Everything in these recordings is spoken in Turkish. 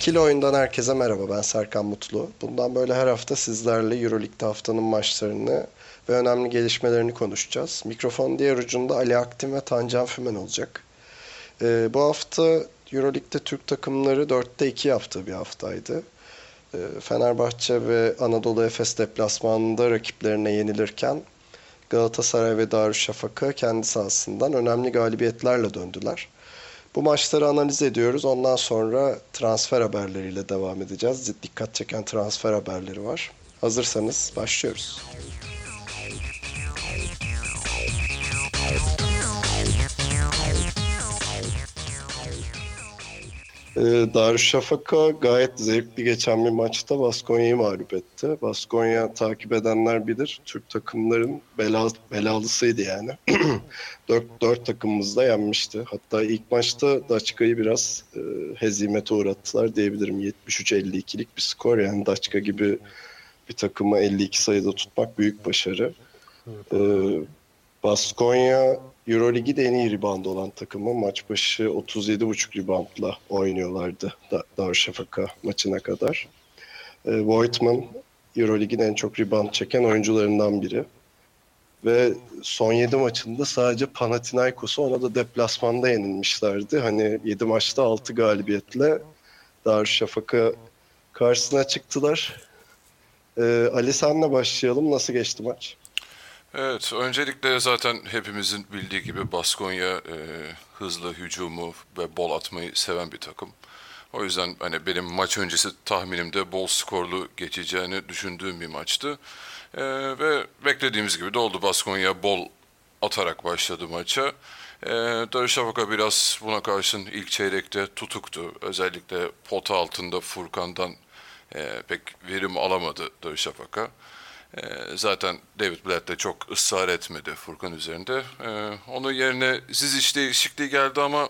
İkili oyundan herkese merhaba. Ben Serkan Mutlu. Bundan böyle her hafta sizlerle Euroleague'de haftanın maçlarını ve önemli gelişmelerini konuşacağız. Mikrofon diğer ucunda Ali Aktin ve Tancan Fümen olacak. Ee, bu hafta Euroleague'de Türk takımları 4'te 2 yaptığı bir haftaydı. Ee, Fenerbahçe ve Anadolu Efes deplasmanında rakiplerine yenilirken Galatasaray ve Darüşşafaka kendi sahasından önemli galibiyetlerle döndüler. Bu maçları analiz ediyoruz. Ondan sonra transfer haberleriyle devam edeceğiz. Dikkat çeken transfer haberleri var. Hazırsanız başlıyoruz. Darüşşafaka gayet zevkli geçen bir maçta Baskonya'yı mağlup etti. Baskonya takip edenler bilir. Türk takımların bela, belalısıydı yani. dört, dört takımımız da yenmişti. Hatta ilk maçta Daçka'yı biraz e, hezimete uğrattılar diyebilirim. 73-52'lik bir skor yani Daçka gibi bir takımı 52 sayıda tutmak büyük başarı. Ee, Baskonya Euroligi de en iyi rebound olan takımı. Maç başı 37,5 reboundla oynuyorlardı da Darüşşafaka maçına kadar. E, Voigtman Eurolig'in en çok rebound çeken oyuncularından biri. Ve son 7 maçında sadece Panathinaikos'u ona da deplasmanda yenilmişlerdi. Hani 7 maçta 6 galibiyetle Darüşşafaka karşısına çıktılar. Ee, Ali senle başlayalım. Nasıl geçti maç? Evet, öncelikle zaten hepimizin bildiği gibi Baskonya e, hızlı hücumu ve bol atmayı seven bir takım. O yüzden hani benim maç öncesi tahminimde bol skorlu geçeceğini düşündüğüm bir maçtı. E, ve beklediğimiz gibi de oldu. Baskonya bol atarak başladı maça. E, Darüşşafaka biraz buna karşın ilk çeyrekte tutuktu. Özellikle pota altında Furkan'dan e, pek verim alamadı Darüşşafaka. E, zaten David Blatt de çok ısrar etmedi Furkan üzerinde. E, onun yerine siz iş değişikliği geldi ama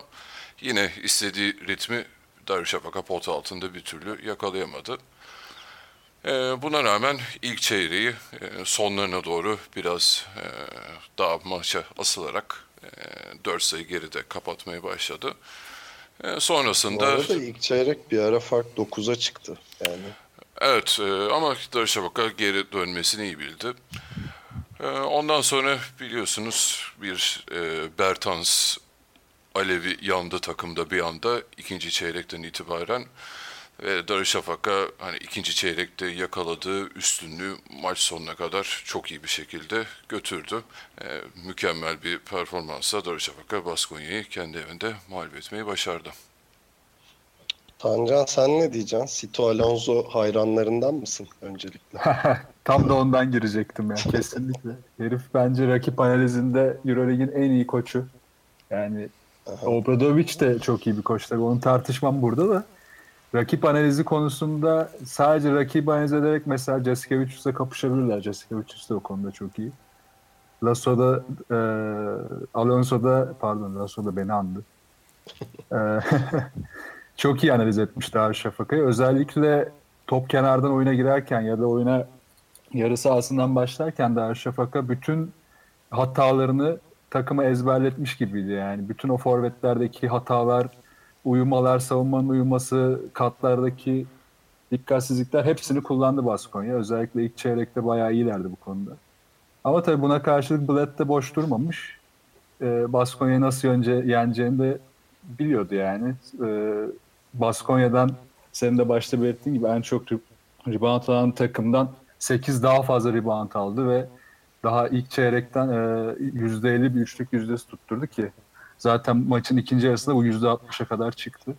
yine istediği ritmi Darüşşafaka pot altında bir türlü yakalayamadı. E, buna rağmen ilk çeyreği e, sonlarına doğru biraz e, daha maça asılarak e, 4 sayı geride kapatmaya başladı. E, sonrasında... Bu arada ilk çeyrek bir ara fark 9'a çıktı. Yani Evet e, ama Darüşşafaka geri dönmesini iyi bildi. E, ondan sonra biliyorsunuz bir e, Bertans Alevi yandı takımda bir anda ikinci çeyrekten itibaren ve Darüşşafaka hani ikinci çeyrekte yakaladığı üstünlüğü maç sonuna kadar çok iyi bir şekilde götürdü. E, mükemmel bir performansla Darüşşafaka Baskonya'yı kendi evinde mağlup etmeyi başardı. Tancan sen ne diyeceksin? Sito Alonso hayranlarından mısın öncelikle? Tam da ondan girecektim ya kesinlikle. Herif bence rakip analizinde Euroleague'in en iyi koçu. Yani Obradovic de çok iyi bir koç tabii. Onu tartışmam burada da. Rakip analizi konusunda sadece rakip analiz ederek mesela Jasikevicius'la kapışabilirler. Jasikevicius de o konuda çok iyi. Lasso'da e, Alonso'da pardon Lasso'da beni andı. E, çok iyi analiz etmiş Darüşşafaka'yı. Özellikle top kenardan oyuna girerken ya da oyuna yarı sahasından başlarken Darüşşafaka bütün hatalarını takıma ezberletmiş gibiydi yani. Bütün o forvetlerdeki hatalar, uyumalar, savunmanın uyuması, katlardaki dikkatsizlikler hepsini kullandı Baskonya. Özellikle ilk çeyrekte bayağı iyilerdi bu konuda. Ama tabii buna karşılık Bled de boş durmamış. Ee, Baskonya'yı nasıl önce yeneceğini de biliyordu yani. Ee, Baskonya'dan senin de başta belirttiğin gibi en çok rebound alan takımdan 8 daha fazla rebound aldı ve daha ilk çeyrekten e, %50 bir üçlük yüzdesi tutturdu ki zaten maçın ikinci yarısında bu %60'a kadar çıktı.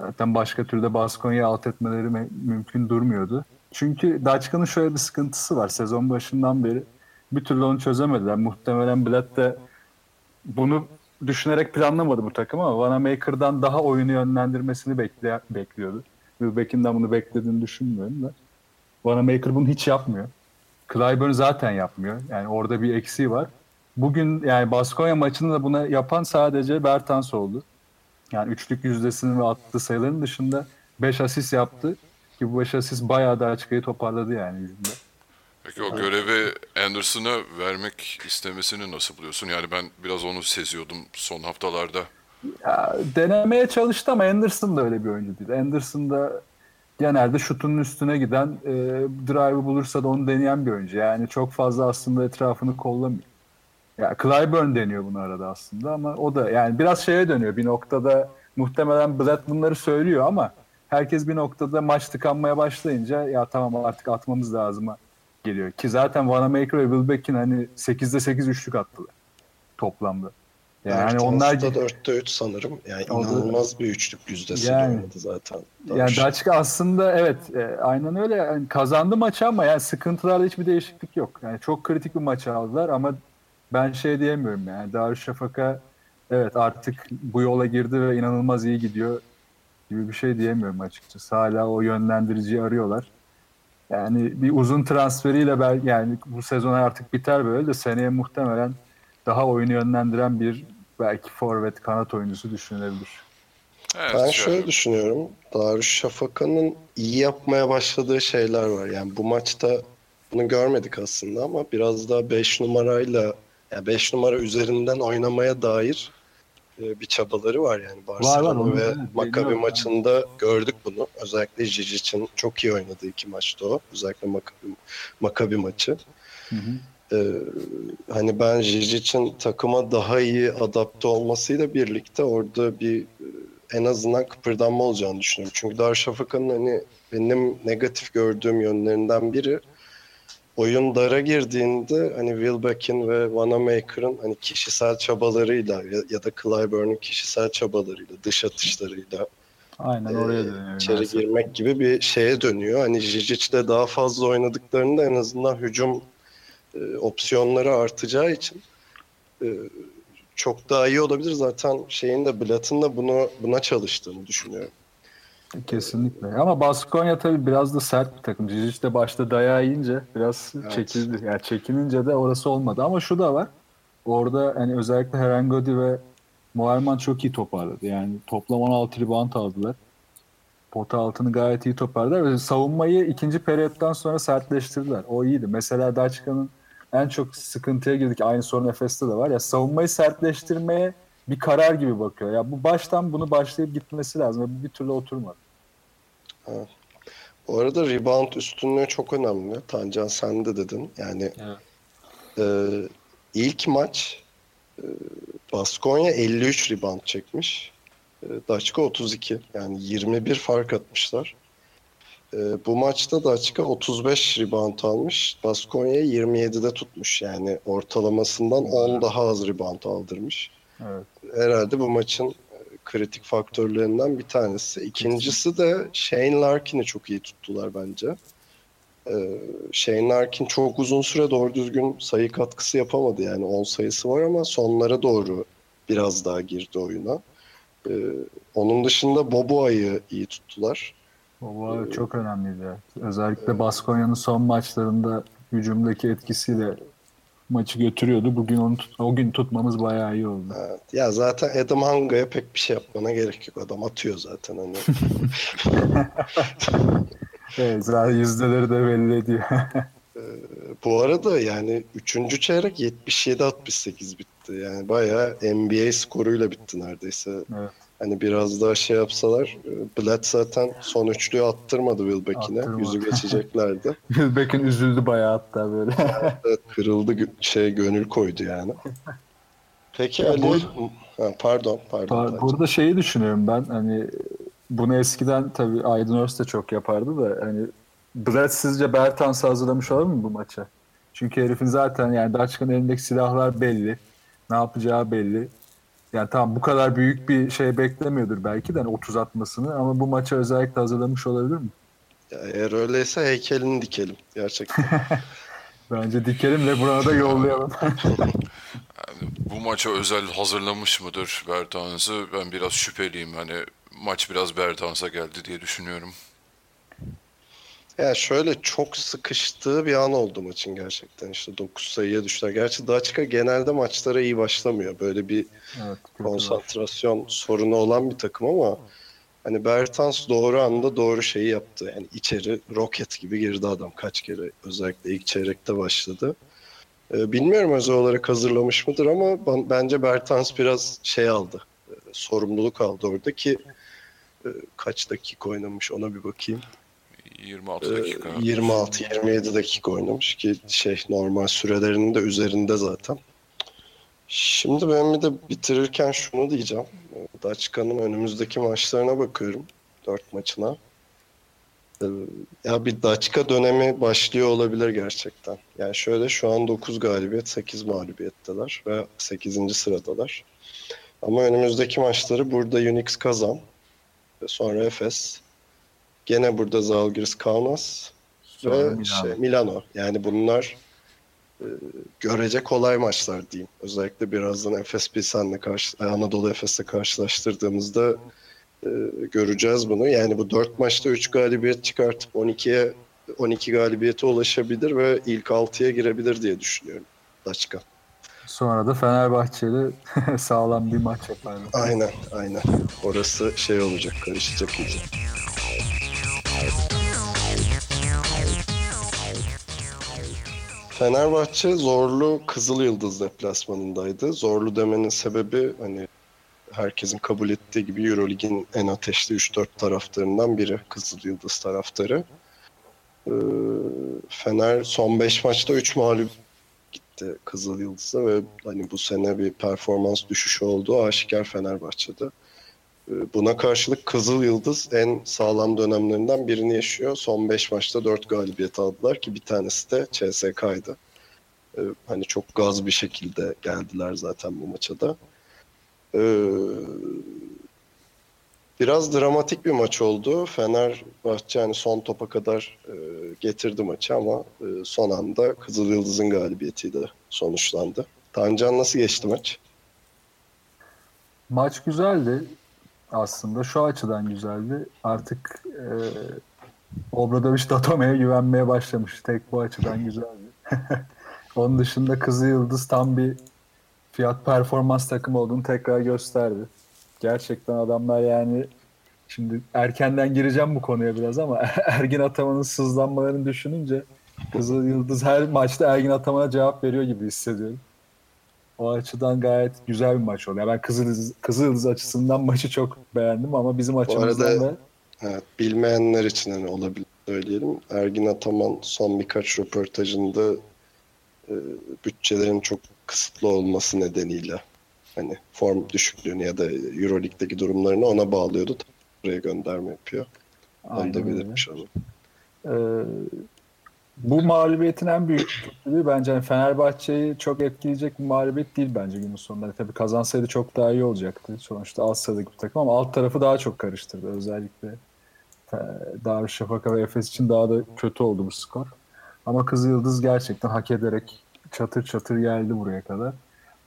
Zaten başka türde Baskonya'yı alt etmeleri mümkün durmuyordu. Çünkü Daçka'nın şöyle bir sıkıntısı var. Sezon başından beri bir türlü onu çözemediler. Muhtemelen Blatt de bunu düşünerek planlamadı bu takım ama Vanamaker'dan daha oyunu yönlendirmesini bekle, bekliyordu. Wilbeck'in bunu beklediğini düşünmüyorum da. Vanamaker bunu hiç yapmıyor. Clyburn zaten yapmıyor. Yani orada bir eksiği var. Bugün yani Baskonya maçında da buna yapan sadece Bertans oldu. Yani üçlük yüzdesinin ve attığı sayıların dışında 5 asist yaptı. Ki bu 5 asist bayağı da açıkayı toparladı yani yüzünde. Peki o görevi Anderson'a vermek istemesini nasıl buluyorsun? Yani ben biraz onu seziyordum son haftalarda. Ya, denemeye çalıştı ama Anderson da öyle bir oyuncu değil. Anderson da genelde şutunun üstüne giden e, drive'ı bulursa da onu deneyen bir oyuncu. Yani çok fazla aslında etrafını kollamıyor. Ya Clyburn deniyor bunu arada aslında ama o da yani biraz şeye dönüyor. Bir noktada muhtemelen Brett bunları söylüyor ama herkes bir noktada maç tıkanmaya başlayınca ya tamam artık atmamız lazım geliyor. Ki zaten Vanamaker ve Wilbeck'in hani 8'de 8 üçlük attılar toplamda. Yani hani onlar 4'te 3 sanırım. Yani O da- inanılmaz bir üçlük yüzdesi Yani- oynadı zaten. yani Daçka aslında evet e, aynen öyle yani kazandı maçı ama yani sıkıntılarda hiçbir değişiklik yok. Yani çok kritik bir maç aldılar ama ben şey diyemiyorum yani Darüşşafaka evet artık bu yola girdi ve inanılmaz iyi gidiyor gibi bir şey diyemiyorum açıkçası. Hala o yönlendiriciyi arıyorlar. Yani bir uzun transferiyle belki yani bu sezon artık biter böyle de seneye muhtemelen daha oyunu yönlendiren bir belki forvet kanat oyuncusu düşünülebilir. Evet, Ben yani- şöyle düşünüyorum. Darüşşafaka'nın iyi yapmaya başladığı şeyler var. Yani bu maçta bunu görmedik aslında ama biraz daha 5 numarayla yani 5 numara üzerinden oynamaya dair bir çabaları var yani Barcelona ve evet, Maccabi maçında gördük bunu. Özellikle Jijic'in çok iyi oynadığı iki maçta o. Özellikle Maccabi, Maccabi maçı. Hı hı. Ee, hani ben Jijic'in takıma daha iyi adapte olmasıyla birlikte orada bir e, en azından kıpırdanma olacağını düşünüyorum. Çünkü Darüşşafaka'nın hani benim negatif gördüğüm yönlerinden biri oyun dara girdiğinde hani Wilbeck'in ve Vanamaker'ın hani kişisel çabalarıyla ya, ya da Clyburn'un kişisel çabalarıyla, dış atışlarıyla Aynen oraya dönüyor. içeri girmek gibi bir şeye dönüyor. Hani Jijic'le daha fazla oynadıklarında en azından hücum e, opsiyonları artacağı için e, çok daha iyi olabilir. Zaten şeyin de Blatt'ın da bunu buna çalıştığını düşünüyorum. Kesinlikle. Ama Baskonya tabii biraz da sert bir takım. Cici de başta dayağı yiyince biraz Evet. çekildi. Yani çekilince de orası olmadı. Ama şu da var. Orada hani özellikle Herengodi ve Muayman çok iyi toparladı. Yani toplam 16 rebound aldılar. Pota altını gayet iyi toparladılar. Ve savunmayı ikinci periyotten sonra sertleştirdiler. O iyiydi. Mesela Daçka'nın en çok sıkıntıya girdik. Aynı sorun Efes'te de var. Ya savunmayı sertleştirmeye bir karar gibi bakıyor. Ya bu baştan bunu başlayıp gitmesi lazım. Bu bir türlü oturmadı. Bu arada rebound üstünlüğü çok önemli. Tancan sen de dedin. Yani Evet. e, ilk maç e, Baskonya 53 rebound çekmiş. E, Daçka 32. Yani 21 fark atmışlar. E, bu maçta Daçka 35 rebound almış. Baskonya 27'de tutmuş. Yani ortalamasından 10 daha az rebound aldırmış. Evet. herhalde bu maçın e, kritik faktörlerinden bir tanesi. İkincisi de Shane Larkin'i çok iyi tuttular bence. Ee, Shane Larkin çok uzun süre doğru düzgün sayı katkısı yapamadı. Yani 10 sayısı var ama sonlara doğru biraz daha girdi oyuna. Ee, onun dışında Boboa'yı iyi tuttular. O çok önemliydi. Özellikle Baskonya'nın son maçlarında hücumdaki etkisiyle maçı götürüyordu. Bugün onu tut- o gün tutmamız bayağı iyi oldu. Evet. Ya zaten Adam Hanga'ya pek bir şey yapmana gerek yok. Adam atıyor zaten hani. Evet, zaten yüzdeleri de belli ediyor. Bu arada yani 3. çeyrek 77-68 bitti. Yani bayağı NBA skoruyla bitti neredeyse. Evet. Hani biraz daha şey yapsalar e, Blatt zaten son üçlüyü attırmadı Wilbeck'ine. Attırmadı. Yüzü geçeceklerdi. Wilbeck'in üzüldü bayağı hatta böyle. evet, kırıldı şey gönül koydu yani. Peki Ya Ali bu- ha, pardon pardon. Tancan. Burada şeyi düşünüyorum ben hani bunu eskiden tabii Aydın Öz de çok yapardı da hani Brett sizce Bertans'ı hazırlamış olur mu bu maça? Çünkü herifin zaten yani Daçka'nın elindeki silahlar belli. Ne yapacağı belli. Yani tamam bu kadar büyük bir şey beklemiyordur belki de hani 30 atmasını ama bu maça özellikle hazırlamış olabilir mi? Ya eğer öyleyse heykelini dikelim gerçekten. Bence dikelim LeBron'a da yollayalım. Yani bu maça özel hazırlamış mıdır Bertans'ı? Ben biraz şüpheliyim. Hani maç biraz Bertans'a geldi diye düşünüyorum. Ya şöyle çok sıkıştığı bir an oldu maçın gerçekten. İşte 9 sayıya düştüler. Gerçi Daçka genelde maçlara iyi başlamıyor. Böyle bir evet, kötü var. konsantrasyon sorunu olan bir takım ama hani Bertans doğru anda doğru şeyi yaptı. Yani içeri roket gibi girdi adam kaç kere. Özellikle ilk çeyrekte başladı. Ee, bilmiyorum özel olarak hazırlamış mıdır ama ben- bence Bertans biraz şey aldı. Ee, sorumluluk aldı orada ki e, kaç dakika oynamış ona bir bakayım. 26 dakika. 26-27 dakika oynamış ki şey normal sürelerinin de üzerinde zaten. Şimdi ben bir de bitirirken şunu diyeceğim. Daçka'nın önümüzdeki maçlarına bakıyorum. Dört maçına. Ee, Ya bir Daçka dönemi başlıyor olabilir gerçekten. Yani şöyle şu an 9 galibiyet, 8 mağlubiyetteler ve 8. sıradalar. Ama önümüzdeki maçları burada Unix Kazan, sonra Efes, gene burada Zalgiris Kaunas Sonra ve Milano. Şey, Milano. Yani bunlar e, görece kolay maçlar diyeyim. Özellikle birazdan Efes Pilsen'le karşı, e, Anadolu Efes'le karşılaştırdığımızda e, göreceğiz bunu. Yani bu dört maçta 3 galibiyet çıkartıp 12'ye 12 galibiyete ulaşabilir ve ilk 6'ya girebilir diye düşünüyorum. Daçka. Sonra da Fenerbahçeli sağlam bir maç yaparlar. Aynen, aynen. Orası şey olacak, karışacak iyice. Fenerbahçe zorlu Kızıl Yıldız deplasmanındaydı. Zorlu demenin sebebi hani herkesin kabul ettiği gibi Eurolig'in en ateşli 3-4 taraftarından biri Kızıl Yıldız taraftarı. Ee, Fener son 5 maçta 3 mağlup gitti Kızıl Yıldız'a ve hani bu sene bir performans düşüşü olduğu aşikar Fenerbahçe'de. Ee, Buna karşılık Kızıl Yıldız en sağlam dönemlerinden birini yaşıyor. Son 5 maçta 4 galibiyet aldılar ki bir tanesi de CSK'ydı. Ee, Hani çok gaz bir şekilde geldiler zaten bu maça da. Ee, Biraz dramatik bir maç oldu. Fenerbahçe hani son topa kadar e, getirdi maçı ama e, son anda Kızıl Yıldız'ın galibiyetiyle sonuçlandı. Tancan nasıl geçti maç? Maç güzeldi aslında. Şu açıdan güzeldi. Artık e, Obradoviç Datome'ye güvenmeye başlamış. Tek bu açıdan güzeldi. Onun dışında Kızıl Yıldız tam bir fiyat performans takımı olduğunu tekrar gösterdi. Gerçekten adamlar yani şimdi erkenden gireceğim bu konuya biraz ama Ergin Ataman'ın sızlanmalarını düşününce Kızıl Yıldız her maçta Ergin Ataman'a cevap veriyor gibi hissediyorum. O açıdan gayet güzel bir maç oldu. Yani ben Kızıl Yıldız, Kızıl Yıldız açısından maçı çok beğendim ama bizim açımızdan arada- da Evet, bilmeyenler için hani olabilir söyleyelim. Ergin Ataman son birkaç röportajında e, bütçelerin çok kısıtlı olması nedeniyle hani form düşüklüğünü ya da Euroleague'deki durumlarını ona bağlıyordu. Buraya gönderme yapıyor. Onu Aynen da öyle. belirtmiş olalım. Ee, bu mağlubiyetin en büyük kötülüğü bence hani Fenerbahçe'yi çok etkileyecek bir mağlubiyet değil bence günün sonunda. Tabii kazansaydı çok daha iyi olacaktı. Sonuçta alt sıradaki bir takım ama alt tarafı daha çok karıştırdı. Özellikle e, Darüşşafaka ve Efes için daha da kötü oldu bu skor. Ama Kızıl Yıldız gerçekten hak ederek çatır çatır geldi buraya kadar.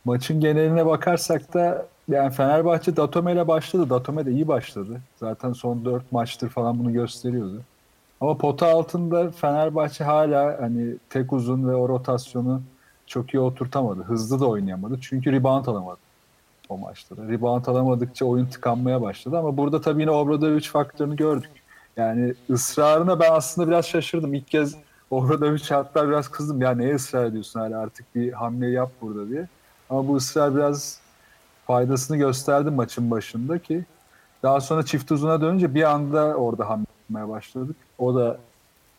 Maçın geneline bakarsak da yani Fenerbahçe Datome ile başladı. Datome de iyi başladı. Zaten son 4 maçtır falan bunu gösteriyordu. Ama pota altında Fenerbahçe hala hani tek uzun ve o rotasyonu çok iyi oturtamadı. Hızlı da oynayamadı. Çünkü rebound alamadı o maçta da. Rebound alamadıkça oyun tıkanmaya başladı. Ama burada tabii yine Obradovic faktörünü gördük. Yani ısrarına ben aslında biraz şaşırdım. İlk kez Obradovic hatta biraz kızdım. Ya neye ısrar ediyorsun hala artık bir hamle yap burada diye. Ama bu ısrar biraz faydasını gösterdi maçın başında ki daha sonra çift uzuna dönünce bir anda orada hamle yapmaya başladık. O da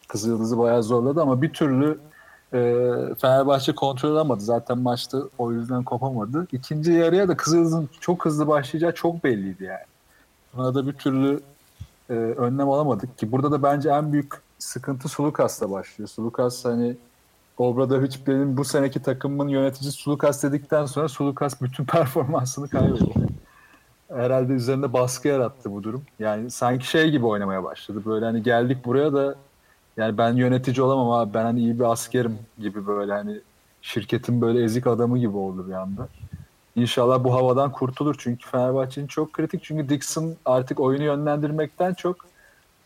Kızıldız'ı bayağı zorladı ama bir türlü e, Fenerbahçe kontrol alamadı. Zaten maçta o yüzden kopamadı. İkinci yarıya da Kızıldız'ın çok hızlı başlayacağı çok belliydi yani. Buna da bir türlü e, önlem alamadık ki burada da bence en büyük sıkıntı Sulukas'la başlıyor. Sulukas hani Obradovic benim bu seneki takımın yöneticisi Sulukas dedikten sonra Sulukas bütün performansını kaybetti. Herhalde üzerinde baskı yarattı bu durum. Yani sanki şey gibi oynamaya başladı. Böyle hani geldik buraya da yani ben yönetici olamam abi ben hani iyi bir askerim gibi böyle hani şirketin böyle ezik adamı gibi oldu bir anda. İnşallah bu havadan kurtulur çünkü Fenerbahçe'nin çok kritik. Çünkü Dixon artık oyunu yönlendirmekten çok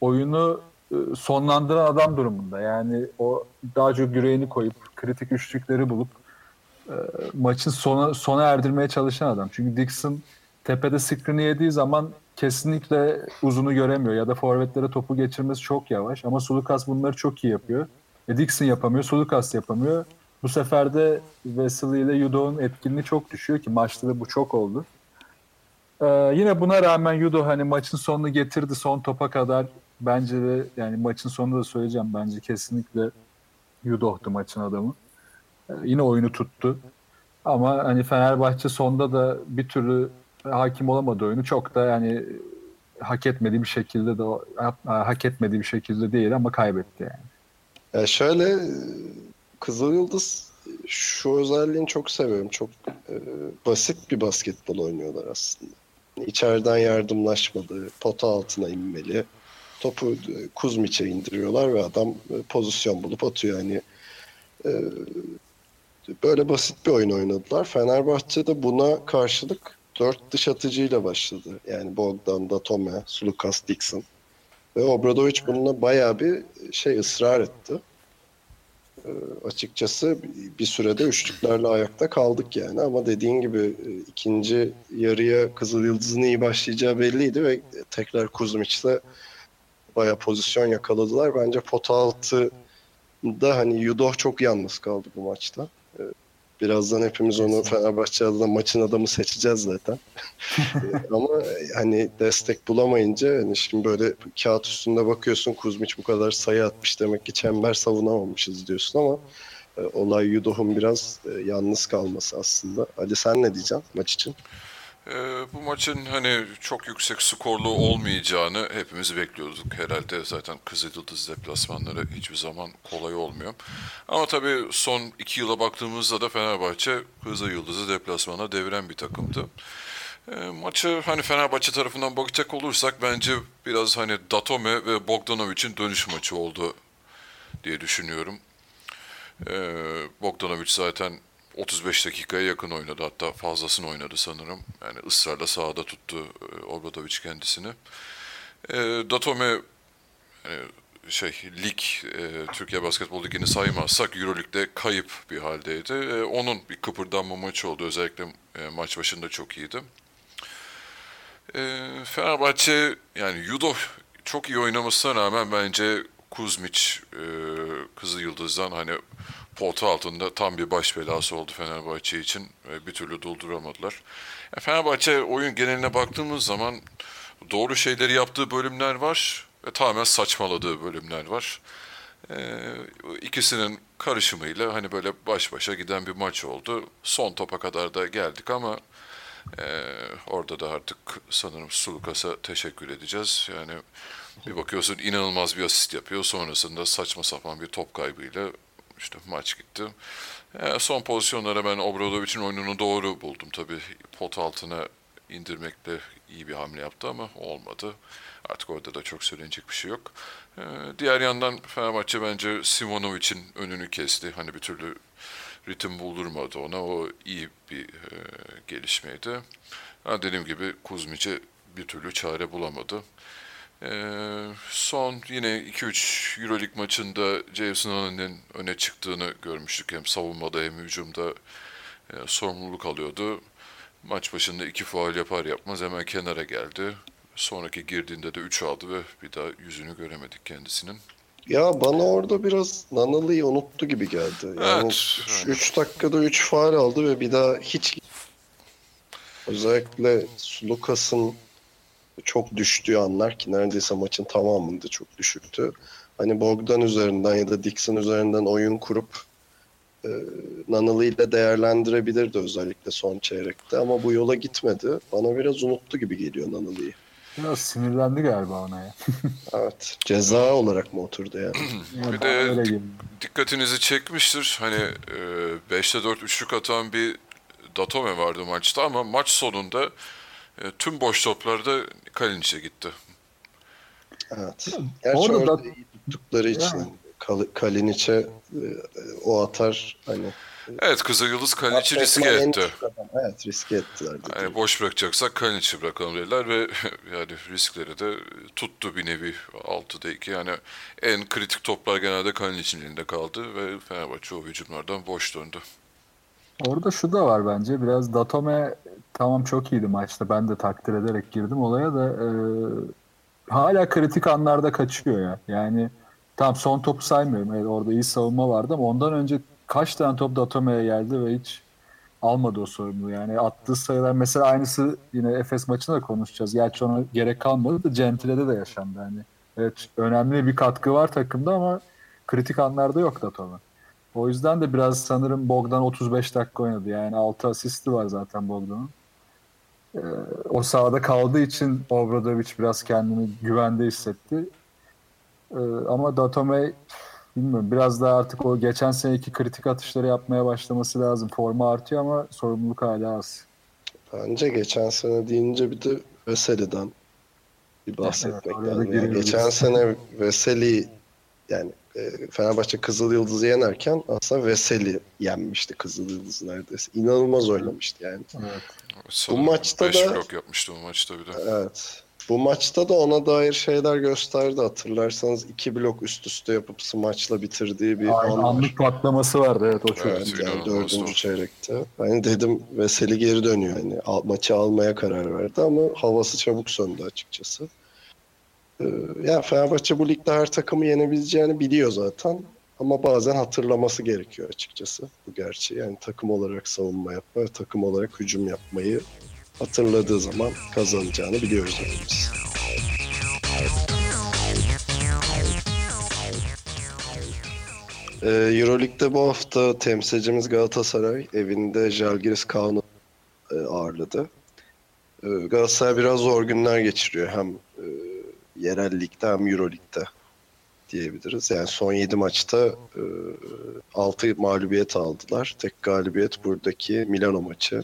oyunu e, sonlandıran adam durumunda. Yani o daha çok yüreğini koyup kritik üçlükleri bulup e, maçın sona, sona erdirmeye çalışan adam. Çünkü Dixon tepede screen'i yediği zaman kesinlikle uzunu göremiyor ya da forvetlere topu geçirmesi çok yavaş ama Sulukas bunları çok iyi yapıyor. E Dixon yapamıyor, Sulukas yapamıyor. Bu sefer de Wesley ile Yudo'nun etkinliği çok düşüyor ki maçta da bu çok oldu. Ee, yine buna rağmen Yudo hani maçın sonunu getirdi son topa kadar. Bence de yani maçın sonunda da söyleyeceğim. Bence kesinlikle Yudo'htu maçın adamı. Ee, yine oyunu tuttu. Ama hani Fenerbahçe sonda da bir türlü hakim olamadı oyunu. Çok da yani hak etmediği bir şekilde de hak etmediği bir şekilde değil ama kaybetti yani. Ya şöyle Kızıl Yıldız şu özelliğini çok seviyorum. Çok e, basit bir basketbol oynuyorlar aslında. İçeriden yardımlaşmalı, pota altına inmeli. Topu e, Kuzmiç'e indiriyorlar ve adam e, pozisyon bulup atıyor. Yani e, böyle basit bir oyun oynadılar. Fenerbahçe de buna karşılık dört dış atıcıyla başladı. Yani Bogdan, Datome, Sulukas, Dixon. Ve Obradovic bununla bayağı bir şey ısrar etti. E, açıkçası bir sürede üçlüklerle ayakta kaldık yani. Ama dediğin gibi e, ikinci yarıya Kızıl Yıldız'ın iyi başlayacağı belliydi ve tekrar Kuzmiç'le bayağı pozisyon yakaladılar. Bence pot altı da hani Yudoh çok yalnız kaldı bu maçta. Birazdan hepimiz onu Fenerbahçe adına maçın adamı seçeceğiz zaten. Ama hani destek bulamayınca hani şimdi böyle kağıt üstünde bakıyorsun Kuzmiç bu kadar sayı atmış demek ki çember savunamamışız diyorsun ama e, olay Yudoh'un biraz e, yalnız kalması aslında. Ali sen ne diyeceksin maç için? Ee, bu maçın hani çok yüksek skorlu olmayacağını hepimiz bekliyorduk. Herhalde zaten Kızılyıldız deplasmanları hiçbir zaman kolay olmuyor. Ama tabii son iki yıla baktığımızda da Fenerbahçe Kızılyıldız'ı deplasmana deviren bir takımdı. E, maçı hani Fenerbahçe tarafından bakacak olursak bence biraz hani Datome ve Bogdanovic'in dönüş maçı oldu diye düşünüyorum. E, Bogdanovic zaten 35 dakikaya yakın oynadı. Hatta fazlasını oynadı sanırım. Yani ısrarla sahada tuttu e, Obradovic kendisini. E, Datome yani şey lig e, Türkiye Basketbol Ligi'ni saymazsak EuroLeague'de kayıp bir haldeydi. E, onun bir kıpırdanma maçı oldu. Özellikle e, maç başında çok iyiydi. E, Fenerbahçe yani Yudo çok iyi oynamasına rağmen bence Kuzmiç e, Kızıl Yıldız'dan hani pota altında tam bir baş belası oldu Fenerbahçe için. E, bir türlü dolduramadılar. Yani Fenerbahçe oyun geneline baktığımız zaman doğru şeyleri yaptığı bölümler var ve tamamen saçmaladığı bölümler var. E, ikisinin karışımıyla hani böyle baş başa giden bir maç oldu. Son topa kadar da geldik ama e, orada da artık sanırım Sulukas'a teşekkür edeceğiz. Yani bir bakıyorsun inanılmaz bir asist yapıyor. Sonrasında saçma sapan bir top kaybıyla işte maç gitti. E, son pozisyonlara ben Obradovic'in oyununu doğru buldum. Tabii pot altına indirmekle iyi bir hamle yaptı ama olmadı. Artık orada da çok söylenecek bir şey yok. E, diğer yandan Fenerbahçe bence Simonovic'in önünü kesti. Hani bir türlü ritim buldurmadı ona. O iyi bir e, gelişmeydi. Ha, dediğim gibi Kuzmic'e bir türlü çare bulamadı. Ee, son yine 2-3 Euroleague maçında Jason Allen'in öne çıktığını görmüştük. Hem savunmada hem hücumda e, sorumluluk alıyordu. Maç başında iki faal yapar yapmaz hemen kenara geldi. Sonraki girdiğinde de 3 aldı ve bir daha yüzünü göremedik kendisinin. Ya bana orada biraz Nanalı'yı unuttu gibi geldi. Yani 3 evet, dakikada 3 faal aldı ve bir daha hiç özellikle Lucas'ın çok düştüğü anlar ki neredeyse maçın tamamında çok düşüktü. Hani Bogdan üzerinden ya da Dixon üzerinden oyun kurup e, Nanalı ile değerlendirebilirdi özellikle son çeyrekte ama bu yola gitmedi. Bana biraz unuttu gibi geliyor Nanalı'yı. Biraz sinirlendi galiba ona ya. evet. Ceza olarak mı oturdu yani? bir de dikkatinizi çekmiştir. Hani e, 5'te 4 üçlük atan bir Datome vardı maçta ama maç sonunda e, tüm boş toplarda Kalinic'e gitti. Evet. Gerçi Orada orada iyi tuttukları için yani. Kalinic'e e, o atar hani Evet Kızıl Yıldız Kalinic'i riske etti. Evet riske ettiler. Yani boş bırakacaksak Kalinic'i bırakalım dediler ve yani riskleri de tuttu bir nevi 6'da 2. Yani en kritik toplar genelde Kalinic'in elinde kaldı ve Fenerbahçe o hücumlardan boş döndü. Orada şu da var bence. Biraz Datome tamam çok iyiydi maçta. Ben de takdir ederek girdim olaya da e, hala kritik anlarda kaçıyor ya. Yani tam son topu saymıyorum. Evet, orada iyi savunma vardı ama ondan önce kaç tane top Datome'ye geldi ve hiç almadı o sorumluluğu. Yani attığı sayılar mesela aynısı yine Efes maçında da konuşacağız. Gerçi ona gerek kalmadı da Gentile'de de yaşandı. Yani evet önemli bir katkı var takımda ama kritik anlarda yok Datome. O yüzden de biraz sanırım Bogdan 35 dakika oynadı. Yani 6 asisti var zaten Bogdan'ın. Ee, o sahada kaldığı için Obradovic biraz kendini güvende hissetti. Ee, ama Datome bilmiyorum biraz daha artık o geçen seneki kritik atışları yapmaya başlaması lazım. Forma artıyor ama sorumluluk hala az. Bence geçen sene deyince bir de Veseli'den bir bahsetmek Evet, lazım. Yani geçen sene Veseli yani Fenerbahçe Kızıl Yıldız'ı yenerken aslında Veseli yenmişti Kızıl Yıldız neredeyse. İnanılmaz oynamıştı yani. Evet. Sanırım maçta beş da- blok yapmıştı bu maçta bir de. Evet. Bu maçta da ona dair şeyler gösterdi. Hatırlarsanız iki blok üst üste yapıp smaçla bitirdiği bir Aynı an var. anlık patlaması vardı evet o çok. Evet. Yani dördüncü çeyrekte. Ben dedim Veseli geri dönüyor. Yani al- maçı almaya karar verdi ama havası çabuk söndü açıkçası. Ee, yani Fenerbahçe bu ligde her takımı yenebileceğini biliyor zaten. Ama bazen hatırlaması gerekiyor açıkçası. Bu gerçi yani takım olarak savunma yapma takım olarak hücum yapmayı hatırladığı zaman kazanacağını biliyoruz hepimiz. Ee, Euroleague'de bu hafta temsilcimiz Galatasaray evinde Žalgiris Kaan'ı e, ağırladı. Ee, Galatasaray biraz zor günler geçiriyor hem e, yerel ligde hem Euroleague'de diyebiliriz. Yani son 7 maçta e, 6 mağlubiyet aldılar. Tek galibiyet buradaki Milano maçı.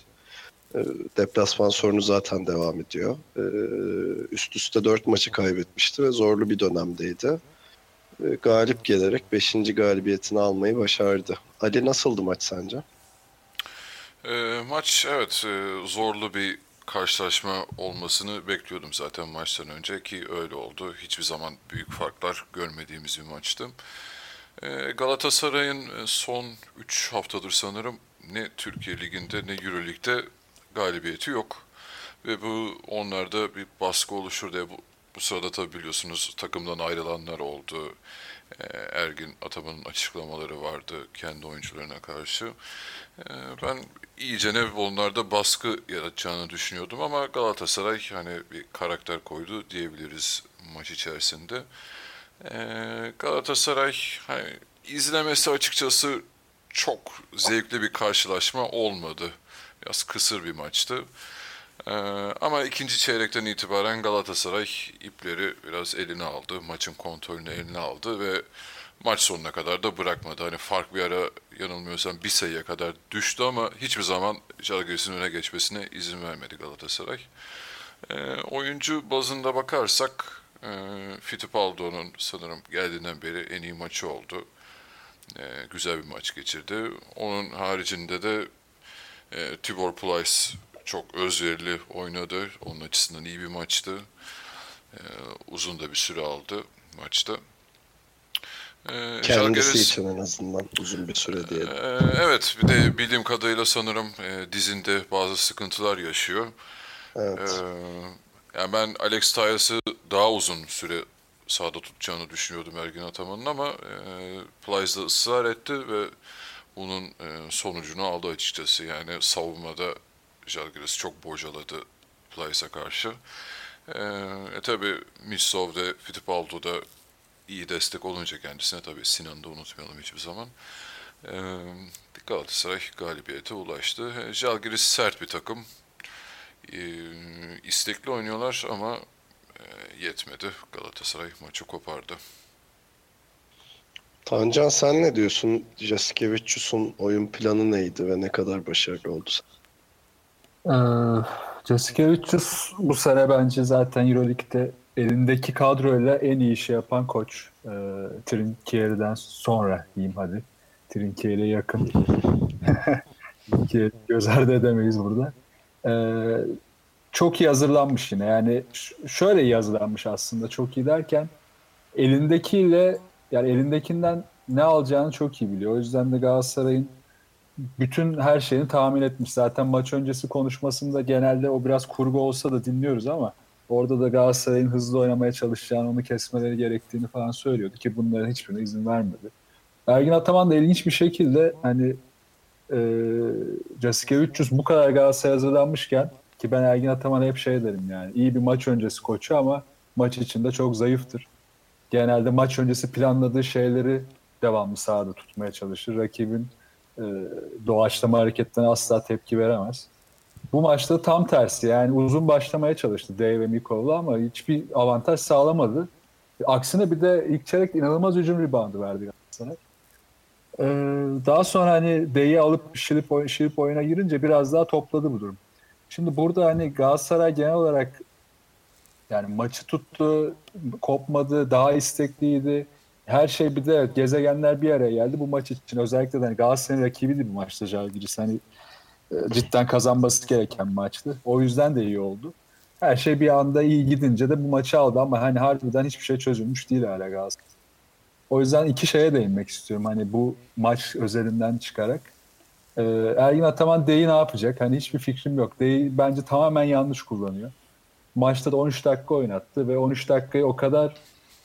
E, deplasman sorunu zaten devam ediyor. E, üst üste 4 maçı kaybetmişti ve zorlu bir dönemdeydi. E, galip gelerek 5. galibiyetini almayı başardı. Ali nasıldı maç sence? Ee, maç evet e, zorlu bir karşılaşma olmasını bekliyordum zaten maçtan önce ki öyle oldu. Hiçbir zaman büyük farklar görmediğimiz bir maçtı. Ee, Galatasaray'ın e, son 3 haftadır sanırım ne Türkiye Ligi'nde ne Euro Lig'de galibiyeti yok. Ve bu onlarda bir baskı oluşur diye bu, bu sırada tabi biliyorsunuz takımdan ayrılanlar oldu. Ee, Ergin Ataman'ın açıklamaları vardı kendi oyuncularına karşı. Ee, Ben iyicene onlarda baskı yaratacağını düşünüyordum ama Galatasaray hani bir karakter koydu diyebiliriz maç içerisinde. Ee, Galatasaray hani izlemesi açıkçası çok zevkli bir karşılaşma olmadı. Biraz kısır bir maçtı. Ee, ama ikinci çeyrekten itibaren Galatasaray ipleri biraz eline aldı. Maçın kontrolünü eline aldı ve maç sonuna kadar da bırakmadı. Hani fark bir ara yanılmıyorsam bir sayıya kadar düştü ama hiçbir zaman Žalgiris'in öne geçmesine izin vermedi Galatasaray. Ee, oyuncu bazında bakarsak e, Fittipaldo'nun sanırım geldiğinden beri en iyi maçı oldu. Ee, güzel bir maç geçirdi. Onun haricinde de e, Tibor Plyce çok özverili oynadı. Onun açısından iyi bir maçtı. Ee, uzun da bir süre aldı maçta. Ee, Kendisi Žalgiris- için en azından uzun bir süre diyelim. ee, Evet, bir de bildiğim kadarıyla sanırım e, dizinde bazı sıkıntılar yaşıyor. Evet. Ee, yani ben Alex Tyres'ı daha uzun süre sahada tutacağını düşünüyordum Ergin Ataman'ın ama e, Plyce da ısrar etti ve bunun e, sonucunu aldı açıkçası. Yani savunmada Žalgiris çok bocaladı Plyce'a karşı. E, e tabi Missov da Fittipaldo da iyi destek olunca kendisine tabii Sinan'ı da unutmayalım hiçbir zaman. Ee, Galatasaray galibiyete ulaştı. E, Žalgiris sert bir takım. Ee, istekli oynuyorlar ama e, yetmedi. Galatasaray maçı kopardı. Tancan sen ne diyorsun? Jasikevicius'un oyun planı neydi ve ne kadar başarılı oldu? Ee, Jasikevicius bu sene bence zaten Euroleague'de elindeki kadroyla en iyi işi yapan koç. Ee, Trinkieri'den sonra diyeyim hadi. Trinkieri'ye yakın. Göz ardı edemeyiz burada. Ee, çok iyi hazırlanmış yine. Yani şöyle iyi hazırlanmış aslında. Çok iyi derken elindekiyle yani elindekinden ne alacağını çok iyi biliyor. O yüzden de Galatasaray'ın bütün her şeyini tahmin etmiş. Zaten maç öncesi konuşmasında genelde o biraz kurgu olsa da dinliyoruz ama orada da Galatasaray'ın hızlı oynamaya çalışacağını, onu kesmeleri gerektiğini falan söylüyordu ki bunların hiçbirine izin vermedi. Ergin Ataman da ilginç bir şekilde hani e, Jessica 300 bu kadar Galatasaray hazırlanmışken ki ben Ergin Ataman'a hep şey derim yani iyi bir maç öncesi koçu ama maç içinde çok zayıftır. Genelde maç öncesi planladığı şeyleri devamlı sahada tutmaya çalışır. Rakibin e, doğaçlama hareketlerine asla tepki veremez. Bu maçta tam tersi yani uzun başlamaya çalıştı Dave ve Mikoğlu ama hiçbir avantaj sağlamadı. Aksine bir de ilk çeyrek inanılmaz hücum reboundu verdi Galatasaray. Ee, daha sonra hani D'yi alıp şirip, oy, şirip oyuna girince biraz daha topladı bu durum. Şimdi burada hani Galatasaray genel olarak yani maçı tuttu, kopmadı, daha istekliydi. Her şey bir de evet, gezegenler bir araya geldi bu maç için. Özellikle de hani Galatasaray'ın rakibiydi bu maçta Jalgiris. Hani e, cidden kazanması gereken maçtı. O yüzden de iyi oldu. Her şey bir anda iyi gidince de bu maçı aldı ama hani harbiden hiçbir şey çözülmüş değil hala Galatasaray. O yüzden iki şeye değinmek istiyorum. Hani bu maç özelinden çıkarak. Ee, Ergin Ataman D'yi ne yapacak? Hani hiçbir fikrim yok. D'yi bence tamamen yanlış kullanıyor. Maçta da 13 dakika oynattı ve 13 dakikayı o kadar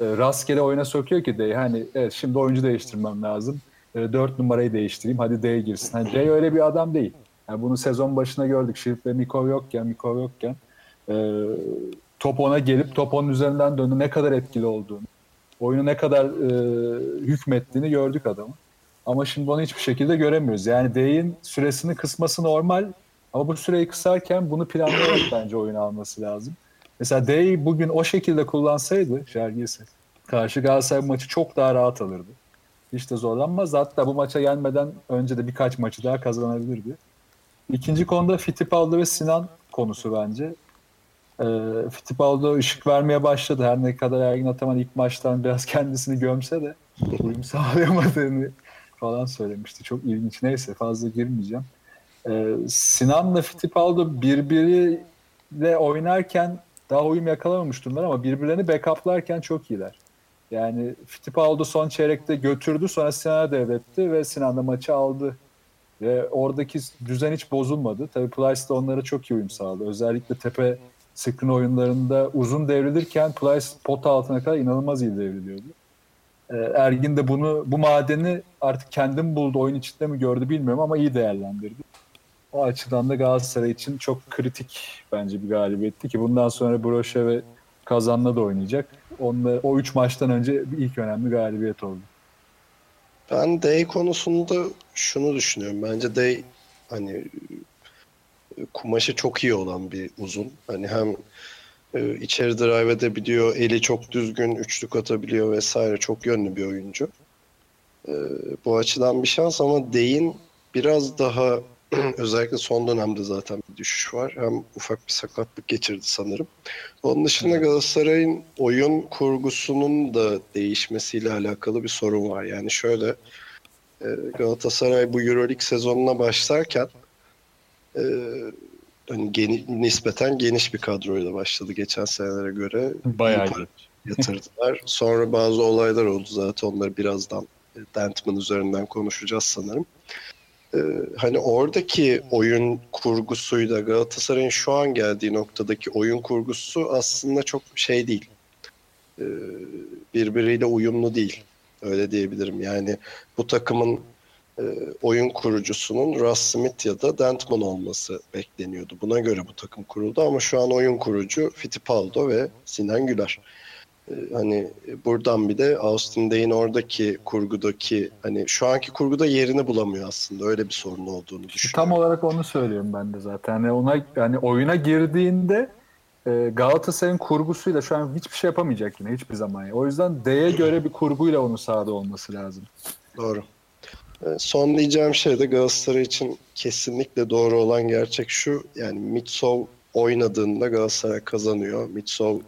rastgele oyuna sokuyor ki D'yi. Hani evet şimdi oyuncu değiştirmem lazım. E, 4 numarayı değiştireyim. Hadi D girsin. Hani D öyle bir adam değil. Yani bunu sezon başına gördük. Şirip ve Mikov yokken, Mikov yokken e, top ona gelip top onun üzerinden döndü. Ne kadar etkili olduğunu oyunu ne kadar e, hükmettiğini gördük adamı. Ama şimdi onu hiçbir şekilde göremiyoruz. Yani D'in süresini kısması normal ama bu süreyi kısarken bunu planlayarak bence oyunu alması lazım. Mesela D'yi bugün o şekilde kullansaydı Şergesi karşı Galatasaray maçı çok daha rahat alırdı. Hiç de zorlanmaz. Hatta bu maça gelmeden önce de birkaç maçı daha kazanabilirdi. İkinci konuda Fittipaldi ve Sinan konusu bence. E, Fittipaldi ışık vermeye başladı. Her ne kadar Ergin Ataman ilk maçtan biraz kendisini gömse de uyum sağlayamadığını falan söylemişti. Çok ilginç. Neyse fazla girmeyeceğim. E, Sinan'la Fittipaldi birbiriyle oynarken daha uyum yakalamamış durumlar ama birbirlerini backuplarken çok iyiler. Yani Fittipaldi son çeyrekte götürdü sonra Sinan'a devretti ve Sinan da maçı aldı. Ve oradaki düzen hiç bozulmadı. Tabii Plyce de onlara çok iyi uyum sağladı. Özellikle tepe screen oyunlarında uzun devrilirken Plyce pot altına kadar inanılmaz iyi devriliyordu. Ee, Ergin de bunu bu madeni artık kendim buldu oyun içinde mi gördü bilmiyorum ama iyi değerlendirdi. O açıdan da Galatasaray için çok kritik bence bir galibiyetti ki bundan sonra Broşe ve Kazan'la da oynayacak. Onunla, o üç maçtan önce ilk önemli galibiyet oldu. Ben Day konusunda şunu düşünüyorum. Bence Day hani kumaşı çok iyi olan bir uzun. Hani hem e, içeri drive edebiliyor, eli çok düzgün, üçlük atabiliyor vesaire. Çok yönlü bir oyuncu. E, bu açıdan bir şans ama Day'in biraz daha özellikle son dönemde zaten bir düşüş var. Hem ufak bir sakatlık geçirdi sanırım. Onun dışında Galatasaray'ın oyun kurgusunun da değişmesiyle alakalı bir sorun var. Yani şöyle Galatasaray bu Euroleague sezonuna başlarken e, hani geni, nispeten geniş bir kadroyla başladı geçen senelere göre. Bayağı. Yatırdılar. Sonra bazı olaylar oldu zaten onları birazdan e, Dentman üzerinden konuşacağız sanırım. Ee, hani oradaki oyun kurgusuyla Galatasaray'ın şu an geldiği noktadaki oyun kurgusu aslında çok şey değil. Ee, birbiriyle uyumlu değil. Öyle diyebilirim. Yani bu takımın e, oyun kurucusunun Russ Smith ya da Dentman olması bekleniyordu. Buna göre bu takım kuruldu ama şu an oyun kurucu Fittipaldo ve Sinan Güler. E, hani buradan bir de Austin Day'in oradaki kurgudaki hani şu anki kurguda yerini bulamıyor aslında. Öyle bir sorun olduğunu düşünüyorum. Tam olarak onu söylüyorum ben de zaten. Yani ona yani oyuna girdiğinde e, Galatasaray'ın kurgusuyla şu an hiçbir şey yapamayacak yine hiçbir zaman. O yüzden D'ye göre bir kurguyla onun sahada olması lazım. Doğru. E, son diyeceğim şey de Galatasaray için kesinlikle doğru olan gerçek şu. Yani Mitsov oynadığında Galatasaray kazanıyor. Mitsov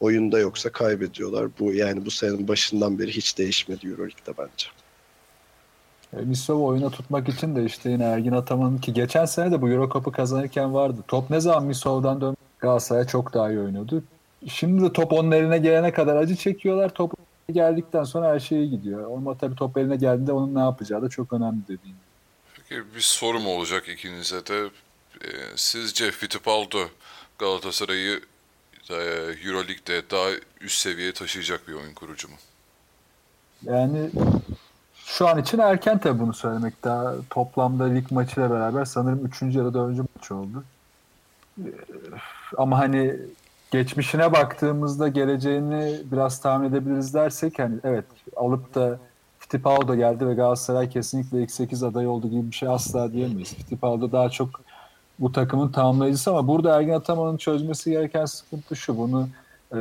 oyunda yoksa kaybediyorlar. Bu yani bu senenin başından beri hiç değişmedi EuroLeague'de bence. E, Mitsov'u oyuna tutmak için de işte yine Ergin Ataman'ın ki geçen sene de bu Euro Cup'ı kazanırken vardı. Top ne zaman Mitsov'dan dön Galatasaray çok daha iyi oynuyordu. Şimdi de top onun eline gelene kadar acı çekiyorlar. Top geldikten sonra her şey gidiyor. Ama tabii top eline geldiğinde onun ne yapacağı da çok önemli dediğim. Peki bir sorum olacak ikinize de. E, sizce Fittipaldo Galatasaray'ı Euroleague'de daha üst seviyeye taşıyacak bir oyun kurucu mu? Yani Şu an için erken tabii bunu söylemek. Daha toplamda lig maçıyla beraber sanırım 3. ya da 4. maç oldu. Ee, ama hani geçmişine baktığımızda geleceğini biraz tahmin edebiliriz dersek hani evet alıp da Fittipaldo geldi ve Galatasaray kesinlikle ilk 8 aday oldu gibi bir şey asla diyemeyiz. Fittipaldo daha çok bu takımın tamamlayıcısı ama burada Ergin Ataman'ın çözmesi gereken sıkıntı şu. Bunu e,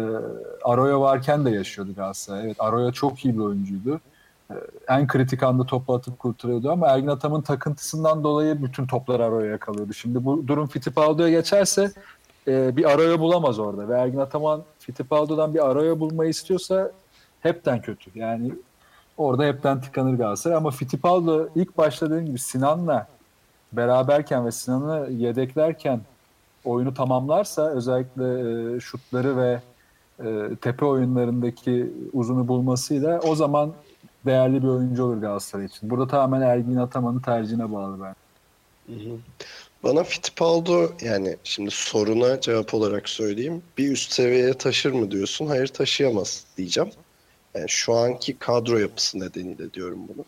Arroyo varken de yaşıyordu Galatasaray. Evet Arroyo çok iyi bir oyuncuydu. E, en kritik anda topu atıp kurtarıyordu ama Ergin Ataman'ın takıntısından dolayı bütün toplar Arroyo'ya kalıyordu. Şimdi bu durum Fittipaldo'ya geçerse e, bir Arroyo bulamaz orada ve Ergin Ataman Fittipaldo'dan bir Arroyo bulmayı istiyorsa hepten kötü. Yani orada hepten tıkanır Galatasaray ama Fittipaldo ilk başladığım gibi Sinan'la beraberken ve Sinan'ı yedeklerken oyunu tamamlarsa özellikle e, şutları ve e, tepe oyunlarındaki uzunu bulmasıyla o zaman değerli bir oyuncu olur Galatasaray için. Burada tamamen Ergin Ataman'ın tercihine bağlı ben. Bana Fittipaldo yani şimdi soruna cevap olarak söyleyeyim. Bir üst seviyeye taşır mı diyorsun? Hayır taşıyamaz diyeceğim. Yani şu anki kadro yapısı nedeniyle diyorum bunu.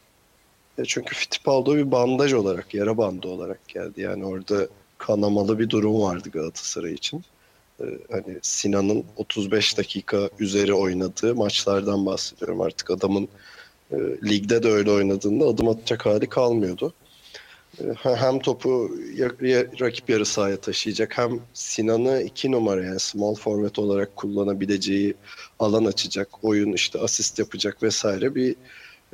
E çünkü Fittipaldo bir bandaj olarak, yara bandı olarak geldi. Yani orada kanamalı bir durum vardı Galatasaray için. Ee, hani Sinan'ın 35 dakika üzeri oynadığı maçlardan bahsediyorum. Artık adamın e, ligde de öyle oynadığında adım atacak hali kalmıyordu. E, hem topu rakip yarı sahaya taşıyacak hem Sinan'ı iki numara yani small forvet olarak kullanabileceği alan açacak, oyun işte asist yapacak vesaire bir e,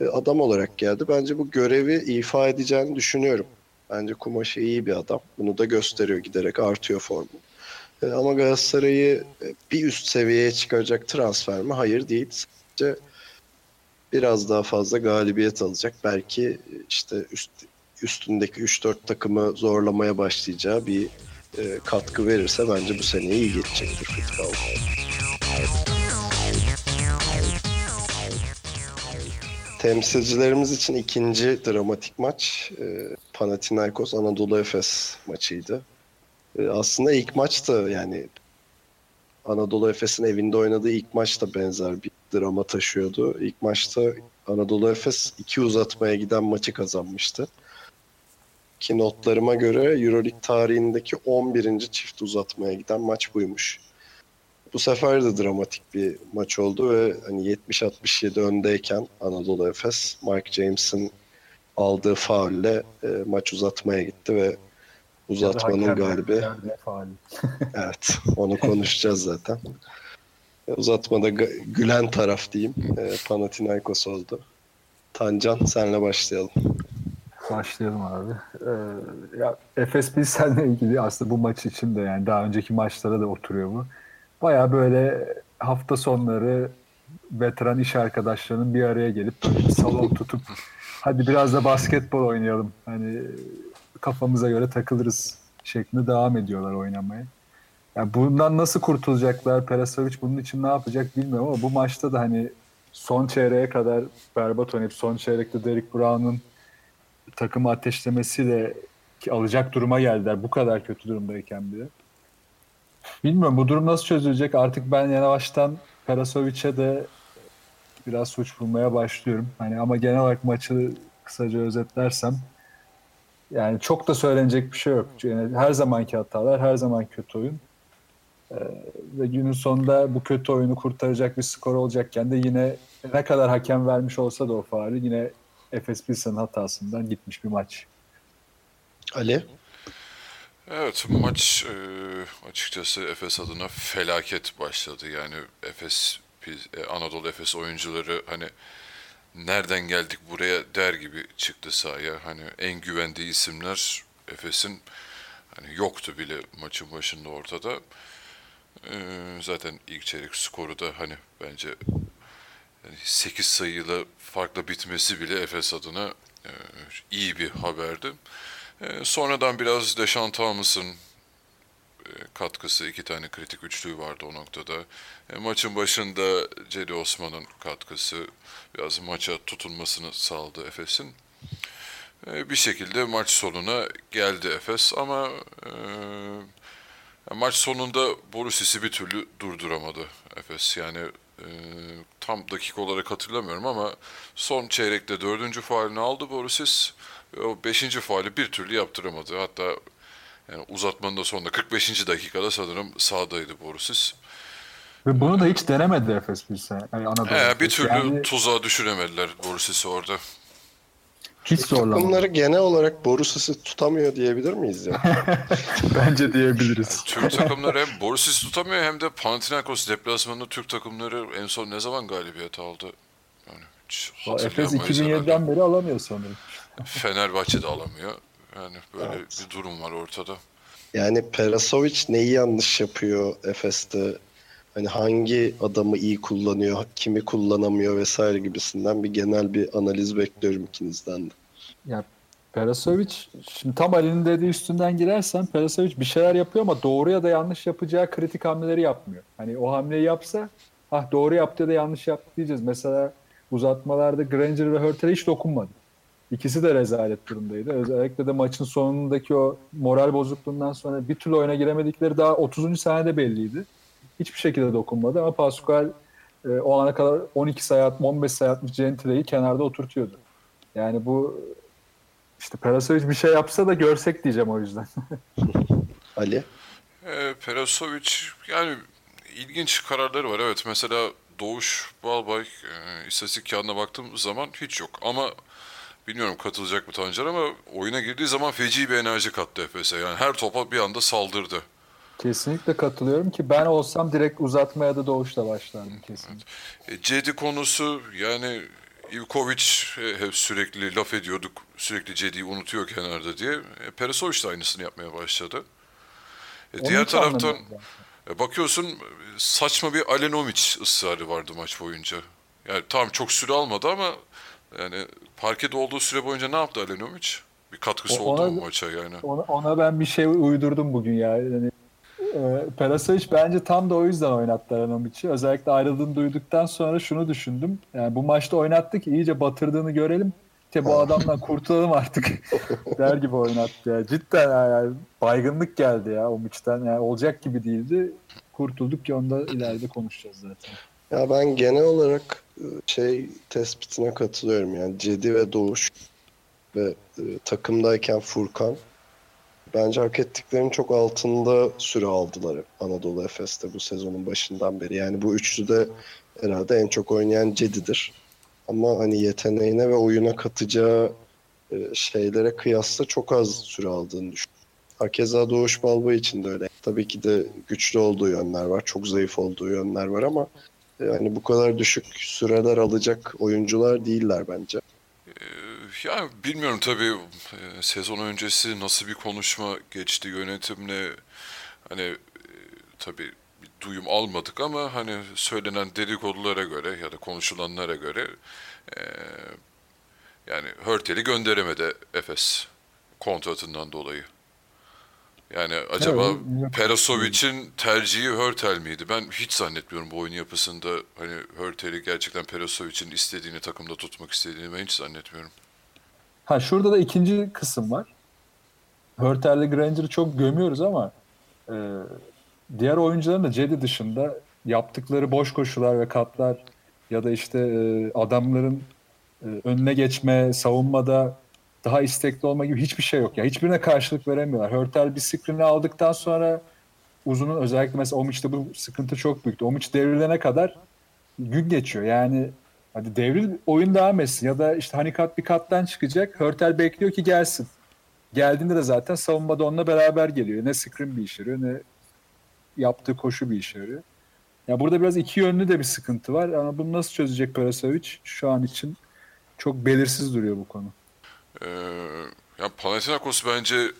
adam olarak geldi. Bence bu görevi ifa edeceğini düşünüyorum. Bence Kumaşı iyi bir adam. Bunu da gösteriyor giderek artıyor formu. E, ama Galatasaray'ı bir üst seviyeye çıkaracak transfer mi? Hayır değil. Sadece biraz daha fazla galibiyet alacak. Belki işte üst, üstündeki 3-4 takımı zorlamaya başlayacağı bir e, katkı verirse bence bu seneye iyi geçecektir futbol. Temsilcilerimiz için ikinci dramatik maç e, Panathinaikos Anadolu Efes maçıydı. E, aslında ilk maç da yani Anadolu Efes'in evinde oynadığı ilk maç da benzer bir drama taşıyordu. İlk maçta Anadolu Efes iki uzatmaya giden maçı kazanmıştı. Ki notlarıma göre Euroleague tarihindeki 11. çift uzatmaya giden maç buymuş. Bu sefer de dramatik bir maç oldu ve hani 70-67 öndeyken Anadolu Efes Mike James'in aldığı faulle e, maç uzatmaya gitti ve uzatmanın galibi. evet, onu konuşacağız zaten. E, uzatmada gülen taraf diyeyim. E, Panathinaikos oldu. Tancan senle başlayalım. Başlayalım abi. Ee, ya Efes Pilsen'le ilgili aslında bu maç için de yani daha önceki maçlara da oturuyor bu. Baya böyle hafta sonları veteran iş arkadaşlarının bir araya gelip böyle bir salon tutup hadi biraz da basketbol oynayalım. Hani kafamıza göre takılırız şeklinde devam ediyorlar oynamaya. Yani bundan nasıl kurtulacaklar? Perasovic bunun için ne yapacak bilmiyorum ama bu maçta da hani son çeyreğe kadar berbat oynayıp son çeyrekte Derek Brown'un takımı ateşlemesiyle alacak duruma geldiler. Bu kadar kötü durumdayken bile. Bilmiyorum bu durum nasıl çözülecek. Artık ben yavaştan Perasovic'e de biraz suç bulmaya başlıyorum. Hani ama genel olarak maçı kısaca özetlersem yani çok da söylenecek bir şey yok. Yani her zamanki hatalar, her zaman kötü oyun. Ee, ve günün sonunda bu kötü oyunu kurtaracak bir skor olacakken de yine ne kadar hakem vermiş olsa da o faali yine Efes Pilsen'in hatasından gitmiş bir maç. Ali? Evet maç e, açıkçası Efes adına felaket başladı. Yani Efes e, Anadolu Efes oyuncuları hani nereden geldik buraya der gibi çıktı sahaya. Hani en güvendiği isimler Efes'in hani yoktu bile maçın başında ortada. Ee, zaten ilk çeyrek skoru da hani bence yani 8 sayıyla farklı bitmesi bile Efes adına e, iyi bir haberdi. E, sonradan biraz Deşan Thomas'ın e, katkısı, iki tane kritik üçlüğü vardı o noktada. E, maçın başında Cedi Osman'ın katkısı biraz maça tutulmasını sağladı Efes'in. Bir şekilde maç sonuna geldi Efes ama e, maç sonunda Borusis'i bir türlü durduramadı Efes. Yani e, tam dakika olarak hatırlamıyorum ama son çeyrekte dördüncü faalini aldı Borussis. O beşinci faali bir türlü yaptıramadı. Hatta yani uzatmanın da sonunda 45. dakikada sanırım sahadaydı Borussis. Ve bunu da hiç denemedi Efes bir sene. Yani Anadolu Ee, bir türlü Yani tuzağa düşüremediler Borussis'i orada. hiç zorlamadı. Takımları genel olarak Borussis'i tutamıyor diyebilir miyiz ya? Bence diyebiliriz. Türk takımları hem Borussis tutamıyor hem de Panathinaikos deplasmanında Türk takımları en son ne zaman galibiyet aldı? Yani Efes hatırlayamayız 2007'den beri alamıyor sanırım. Fenerbahçe de alamıyor. Yani böyle Evet. bir durum var ortada. Yani Perasovic neyi yanlış yapıyor Efes'te? Hani hangi adamı iyi kullanıyor, kimi kullanamıyor vesaire gibisinden bir genel bir analiz bekliyorum ikinizden de. Ya Perasovic şimdi tam Ali'nin dediği üstünden girersen Perasovic bir şeyler yapıyor ama doğru ya da yanlış yapacağı kritik hamleleri yapmıyor. Hani o hamleyi yapsa ah doğru yaptı ya da yanlış yaptı diyeceğiz. Mesela uzatmalarda Granger ve Hurtel'e hiç dokunmadı. İkisi de rezalet durumdaydı. Özellikle de maçın sonundaki o moral bozukluğundan sonra bir türlü oyuna giremedikleri daha 30. saniyede belliydi. Hiçbir şekilde dokunmadı ama Pascual e, o ana kadar 12 sayı atma, 15 sayı atmış Gentile'yi kenarda oturtuyordu. Yani bu işte Perasovic bir şey yapsa da görsek diyeceğim o yüzden. Ali? E, Perasovic yani ilginç kararları var. Evet mesela Doğuş Balbay e, istatistik kağıdına baktığım zaman hiç yok. Ama bilmiyorum katılacak mı Tancar ama oyuna girdiği zaman feci bir enerji kattı Efes'e. Yani her topa bir anda saldırdı. Kesinlikle katılıyorum ki ben olsam direkt uzatmaya da doğuşla başlardım kesinlikle. E, Cedi konusu yani Ivkovic e, hep sürekli laf ediyorduk. Sürekli Cedi'yi unutuyor kenarda diye. E, Perasovic de aynısını yapmaya başladı. E, Onu diğer taraftan e, bakıyorsun e, saçma bir Alenomic ısrarı vardı maç boyunca. Yani tam çok süre almadı ama yani parkede olduğu süre boyunca ne yaptı Alenomic? Bir katkısı O- oldu ona- mu maça yani? Ona, ona ben bir şey uydurdum bugün ya. Yani, e, Perasovic bence tam da o yüzden oynattı Aranovic'i. Özellikle ayrıldığını duyduktan sonra şunu düşündüm. Yani bu maçta oynattı ki iyice batırdığını görelim. İşte bu adamdan kurtulalım artık der gibi oynattı ya. Cidden yani baygınlık geldi ya o maçtan. Yani olacak gibi değildi. Kurtulduk ki onda ileride konuşacağız zaten. Ya ben genel olarak şey tespitine katılıyorum yani Cedi ve Doğuş ve e, takımdayken Furkan bence hak ettiklerinin çok altında süre aldılar Anadolu Efes'te bu sezonun başından beri. Yani bu üçlü de herhalde en çok oynayan Cedi'dir. Ama hani yeteneğine ve oyuna katacağı e, şeylere kıyasla çok az süre aldığını düşünüyorum. Hakeza Doğuş Balba için de öyle. Tabii ki de güçlü olduğu yönler var, çok zayıf olduğu yönler var ama yani bu kadar düşük süreler alacak oyuncular değiller bence. Ee, Yani bilmiyorum tabii e, sezon öncesi nasıl bir konuşma geçti yönetimle hani e, tabii duyum almadık ama hani söylenen dedikodulara göre ya da konuşulanlara göre e, yani Hörtel'i gönderemedi Efes kontratından dolayı. Yani acaba Evet. Perasovic'in tercihi Hörtel miydi? Ben hiç zannetmiyorum bu oyun yapısında hani Hörtel'i gerçekten Perasovic'in istediğini takımda tutmak istediğini ben hiç zannetmiyorum. Ha şurada da ikinci kısım var. Hurtel'le Granger'ı çok gömüyoruz ama e, diğer oyuncuların da Cedi dışında yaptıkları boş koşular ve katlar ya da işte e, adamların e, önüne geçme, savunmada daha istekli olma gibi hiçbir şey yok. Ya hiçbirine karşılık veremiyorlar. Hurtel bir screen'i aldıktan sonra uzunun özellikle mesela Omic'te bu sıkıntı çok büyüktü. Omic devrilene kadar gün geçiyor. Yani hadi devril oyun devam etsin ya da işte hani kat bir kattan çıkacak. Hurtel bekliyor ki gelsin. Geldiğinde de zaten savunmada onunla beraber geliyor. Ne screen bir işe ne yaptığı koşu bir işe yarıyor. Ya burada biraz iki yönlü de bir sıkıntı var ama bunu nasıl çözecek Perasovic şu an için çok belirsiz duruyor bu konu. Ee, ya Panathinaikos bence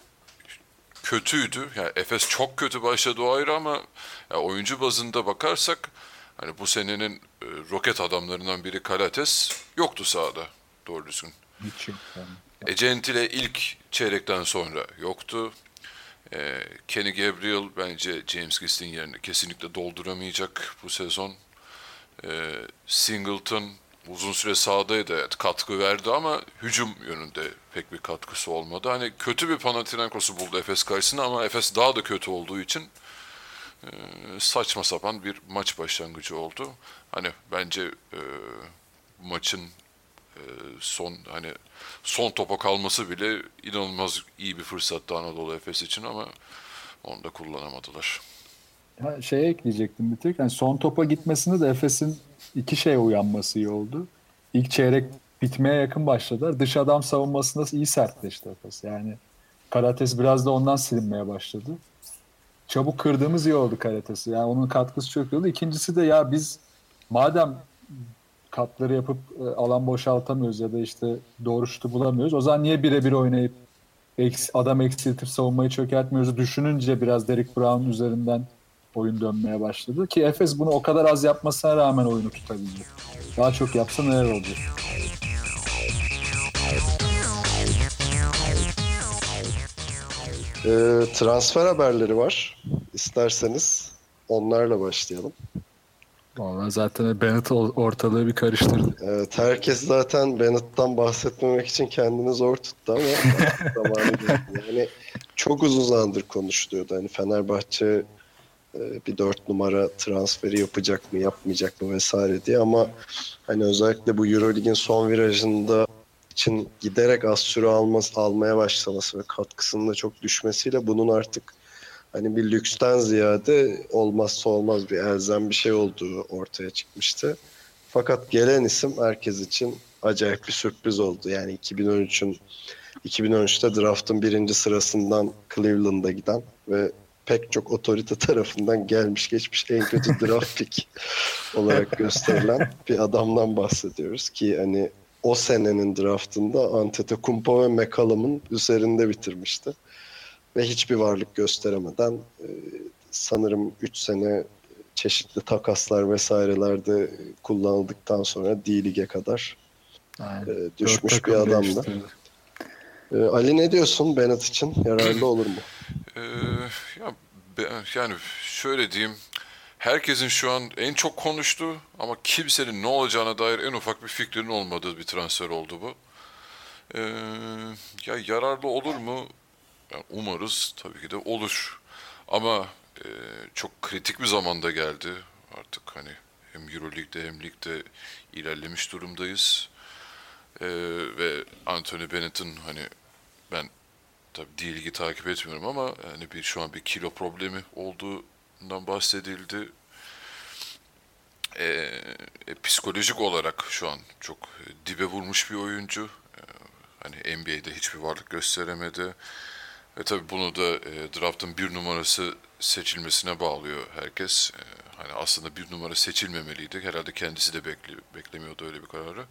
kötüydü. Yani Efes çok kötü başladı o ayrı ama ya oyuncu bazında bakarsak hani bu senenin e, roket adamlarından biri Kalates yoktu sahada doğru düzgün. Hiç yok yani. E, Gentile ilk çeyrekten sonra yoktu. E, Kenny Gabriel bence James Gist'in yerini kesinlikle dolduramayacak bu sezon. E, Singleton uzun süre sahadaydı evet, katkı verdi ama hücum yönünde pek bir katkısı olmadı. Hani kötü bir Panathinaikos'u buldu Efes karşısında ama Efes daha da kötü olduğu için e, saçma sapan bir maç başlangıcı oldu. Hani bence e, maçın e, son hani son topa kalması bile inanılmaz iyi bir fırsattı Anadolu Efes için ama onu da kullanamadılar. Ha, şeye ekleyecektim bir tek. Yani son topa gitmesinde de Efes'in iki şeye uyanması iyi oldu. İlk çeyrek bitmeye yakın başladılar. Dış adam savunmasında iyi sertleşti Efes. Yani Karates biraz da ondan silinmeye başladı. Çabuk kırdığımız iyi oldu Karates'i. Yani onun katkısı çok iyi oldu. İkincisi de ya biz madem katları yapıp e, alan boşaltamıyoruz ya da işte doğru şutu bulamıyoruz. O zaman niye birebir oynayıp adam eksiltip savunmayı çökertmiyoruz düşününce biraz Derek Brown üzerinden oyun dönmeye başladı. Ki Efes bunu o kadar az yapmasına rağmen oyunu tutabildi. Daha çok yapsa neler olacak? Ee, transfer haberleri var. İsterseniz onlarla başlayalım. Vallahi zaten Bennett ortalığı bir karıştırdı. Evet, herkes zaten Bennett'tan bahsetmemek için kendini zor tuttu ama zamanı Yani çok uzun zamandır konuşuluyordu. Hani Fenerbahçe e, bir dört numara transferi yapacak mı yapmayacak mı vesaire diye ama hani özellikle bu Eurolig'in son virajında için giderek az süre alması, almaya başlaması ve katkısının da çok düşmesiyle bunun artık hani bir lüksten ziyade olmazsa olmaz bir elzem bir şey olduğu ortaya çıkmıştı. Fakat gelen isim herkes için acayip bir sürpriz oldu. Yani 2013'ün 2013'te draftın birinci sırasından Cleveland'a giden ve pek çok otorite tarafından gelmiş geçmiş en kötü draft pick olarak gösterilen bir adamdan bahsediyoruz ki hani o senenin draftında Antetokounmpo ve McCollum'un üzerinde bitirmişti. Ve hiçbir varlık gösteremeden e, sanırım 3 sene çeşitli takaslar vesairelerde kullanıldıktan sonra D-Lig'e kadar e, düşmüş bir adamdı. E, Ali ne diyorsun Bennett için? Yararlı olur mu? Ee, ya, yani şöyle diyeyim herkesin şu an en çok konuştuğu ama kimsenin ne olacağına dair en ufak bir fikrinin olmadığı bir transfer oldu bu. Ee, ya yararlı olur mu? Yani umarız tabii ki de olur. Ama e, çok kritik bir zamanda geldi. Artık hani hem Euroleague'de hem ligde ilerlemiş durumdayız. Ee, ve Anthony Bennett'ın hani ben tabii D-Ligi takip etmiyorum ama yani bir şu an bir kilo problemi olduğu bundan bahsedildi. E, e, psikolojik olarak şu an çok dibe vurmuş bir oyuncu. E, hani NBA'de hiçbir varlık gösteremedi. Ve tabii bunu da e, draft'ın bir numarası seçilmesine bağlıyor herkes. E, hani aslında bir numara seçilmemeliydi. Herhalde kendisi de bekli, beklemiyordu öyle bir kararı.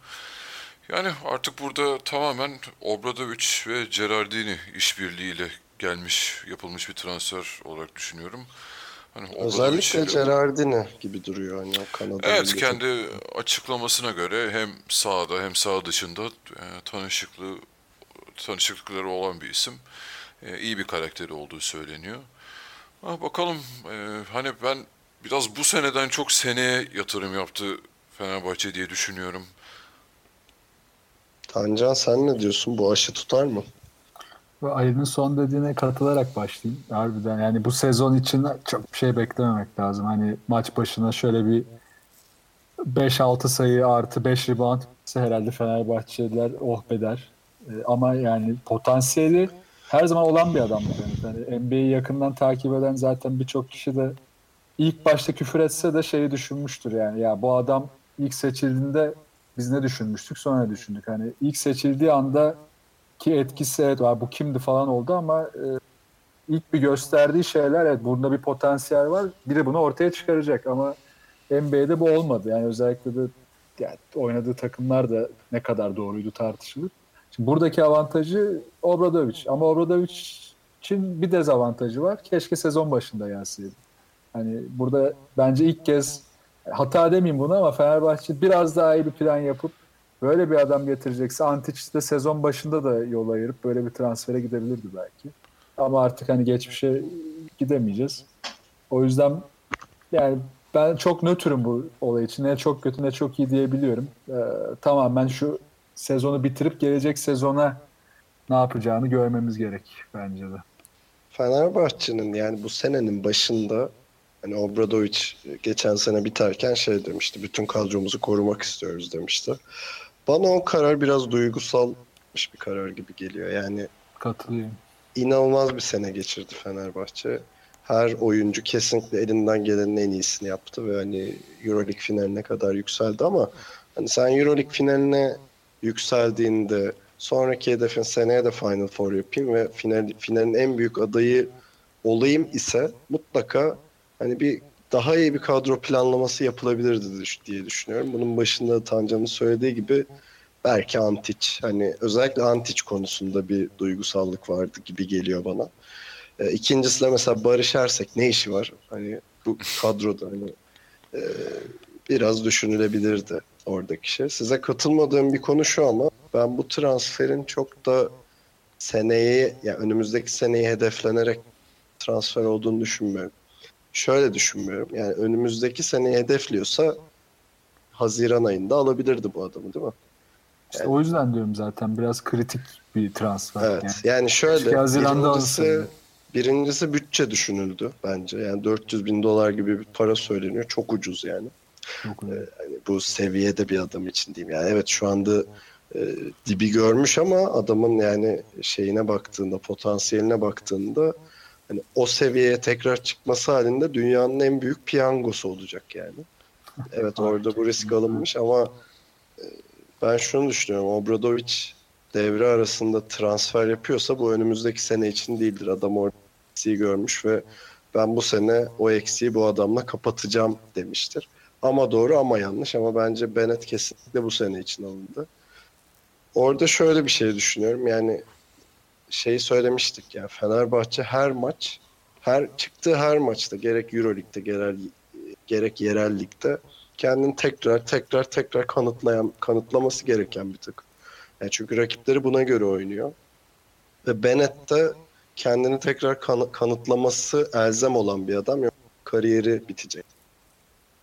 Yani artık burada tamamen Obradovic ve Gerardini işbirliğiyle gelmiş, yapılmış bir transfer olarak düşünüyorum. Hani Özellikle Gerardini gibi duruyor hani o Kanada. Evet kendi açıklamasına göre hem sahada hem sağ dışında e, tanışıklığı tanışıklıkları olan bir isim. E, iyi bir karakteri olduğu söyleniyor. Ha, bakalım e, hani ben biraz bu seneden çok seneye yatırım yaptı Fenerbahçe diye düşünüyorum. Tancan sen ne diyorsun? Bu aşı tutar mı? Ali'nin son dediğine katılarak başlayayım. Harbiden yani bu sezon için çok bir şey beklememek lazım. Hani maç başına şöyle bir 5-6 sayı artı 5 rebound herhalde Fenerbahçeliler oh beder. Ee, ama yani potansiyeli her zaman olan bir adam. Yani. yani NBA'yi yakından takip eden zaten birçok kişi de ilk başta küfür etse de şeyi düşünmüştür yani. Ya bu adam ilk seçildiğinde biz ne düşünmüştük sonra düşündük. Hani ilk seçildiği anda ki etkisi evet bu kimdi falan oldu ama e, ilk bir gösterdiği şeyler evet bunda bir potansiyel var. Biri bunu ortaya çıkaracak ama NBA'de bu olmadı. Yani özellikle de yani oynadığı takımlar da ne kadar doğruydu tartışılır. Şimdi buradaki avantajı Obradovic ama Obradovic'in bir dezavantajı var. Keşke sezon başında gelseydi. Hani burada bence ilk kez hata demeyeyim bunu ama Fenerbahçe biraz daha iyi bir plan yapıp böyle bir adam getirecekse Antic de sezon başında da yol ayırıp böyle bir transfere gidebilirdi belki. Ama artık hani geçmişe gidemeyeceğiz. O yüzden yani ben çok nötrüm bu olay için. Ne çok kötü ne çok iyi diyebiliyorum. Ee, tamamen şu sezonu bitirip gelecek sezona ne yapacağını görmemiz gerek bence de. Fenerbahçe'nin yani bu senenin başında Hani Obradovic geçen sene biterken şey demişti. Bütün kadromuzu korumak istiyoruz demişti. Bana o karar biraz duygusalmış bir karar gibi geliyor. Yani Katılıyorum. inanılmaz bir sene geçirdi Fenerbahçe. Her oyuncu kesinlikle elinden gelenin en iyisini yaptı ve hani EuroLeague finaline kadar yükseldi ama hani sen EuroLeague finaline yükseldiğinde sonraki hedefin seneye de Final Four yapayım ve final, finalin en büyük adayı olayım ise mutlaka hani bir daha iyi bir kadro planlaması yapılabilirdi diye düşünüyorum. Bunun başında da Tancan'ın söylediği gibi belki Antic hani özellikle Antic konusunda bir duygusallık vardı gibi geliyor bana. E, ikincisi de mesela Barış Ersek ne işi var? Hani bu kadroda hani e, biraz düşünülebilirdi oradaki şey. Size katılmadığım bir konu şu ama ben bu transferin çok da seneye ya önümüzdeki seneyi hedeflenerek transfer olduğunu düşünmüyorum. Şöyle düşünmüyorum. Yani önümüzdeki seneyi hedefliyorsa Haziran ayında alabilirdi bu adamı değil mi? İşte o yüzden diyorum zaten biraz kritik bir transfer. Evet. Yani. Yani, şöyle birincisi, birincisi bütçe düşünüldü bence. Yani 400 bin dolar gibi bir para söyleniyor. Çok ucuz yani. Çok öyle. Hani bu seviyede bir adam için diyeyim. Yani evet şu anda e, dibi görmüş ama adamın yani şeyine baktığında, potansiyeline baktığında hani o seviyeye tekrar çıkması halinde dünyanın en büyük piyangosu olacak yani. Evet orada bu risk alınmış ama e, ben şunu düşünüyorum. Obradovic devre arasında transfer yapıyorsa bu önümüzdeki sene için değildir. Adam orada eksiği görmüş ve ben bu sene o eksiği bu adamla kapatacağım demiştir. Ama doğru ama yanlış ama bence Bennett kesinlikle bu sene için alındı. Orada şöyle bir şey düşünüyorum. Yani şeyi söylemiştik ya Fenerbahçe her maç her çıktığı her maçta gerek EuroLeague'de gerek, gerek yerel ligde kendini tekrar tekrar tekrar kanıtlayan kanıtlaması gereken bir takım. Yani çünkü rakipleri buna göre oynuyor. Ve Bennett de kendini tekrar kanı- kanıtlaması elzem olan bir adam. Yok kariyeri bitecek.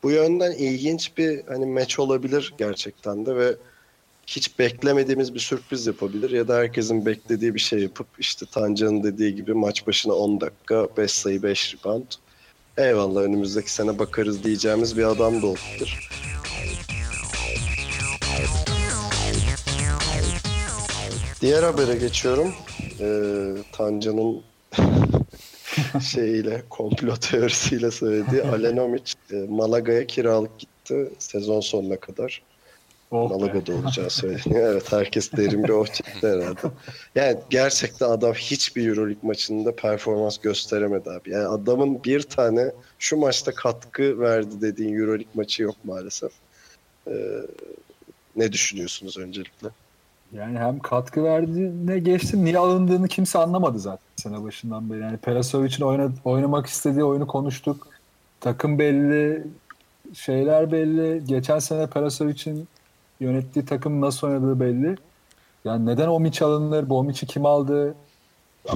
Bu yönden ilginç bir hani maç olabilir gerçekten de ve hiç beklemediğimiz bir sürpriz yapabilir ya da herkesin beklediği bir şey yapıp işte Tancan'ın dediği gibi maç başına 10 dakika 5 sayı 5 rebound. Eyvallah önümüzdeki sene bakarız diyeceğimiz bir adam da olabilir. Diğer habere geçiyorum. Ee, Tancan'ın şeyiyle, komplo teorisiyle söylediği Alenomic e, Malaga'ya kiralık gitti sezon sonuna kadar. Oh. Malaga'da olacağı söyleniyor. Evet herkes derin bir oh çekti herhalde. Yani gerçekten adam hiçbir Euroleague maçında performans gösteremedi abi. Yani adamın bir tane şu maçta katkı verdi dediğin Euroleague maçı yok maalesef. Ee, ne düşünüyorsunuz öncelikle? Yani hem katkı verdiğine geçtim. Niye alındığını kimse anlamadı zaten sene başından beri. Yani Perasovic'in oyna, oynamak istediği oyunu konuştuk. Takım belli, şeyler belli. Geçen sene Perasovic'in yönettiği takım nasıl oynadığı belli. Yani neden o miç alınır? Bu miçi kim aldı?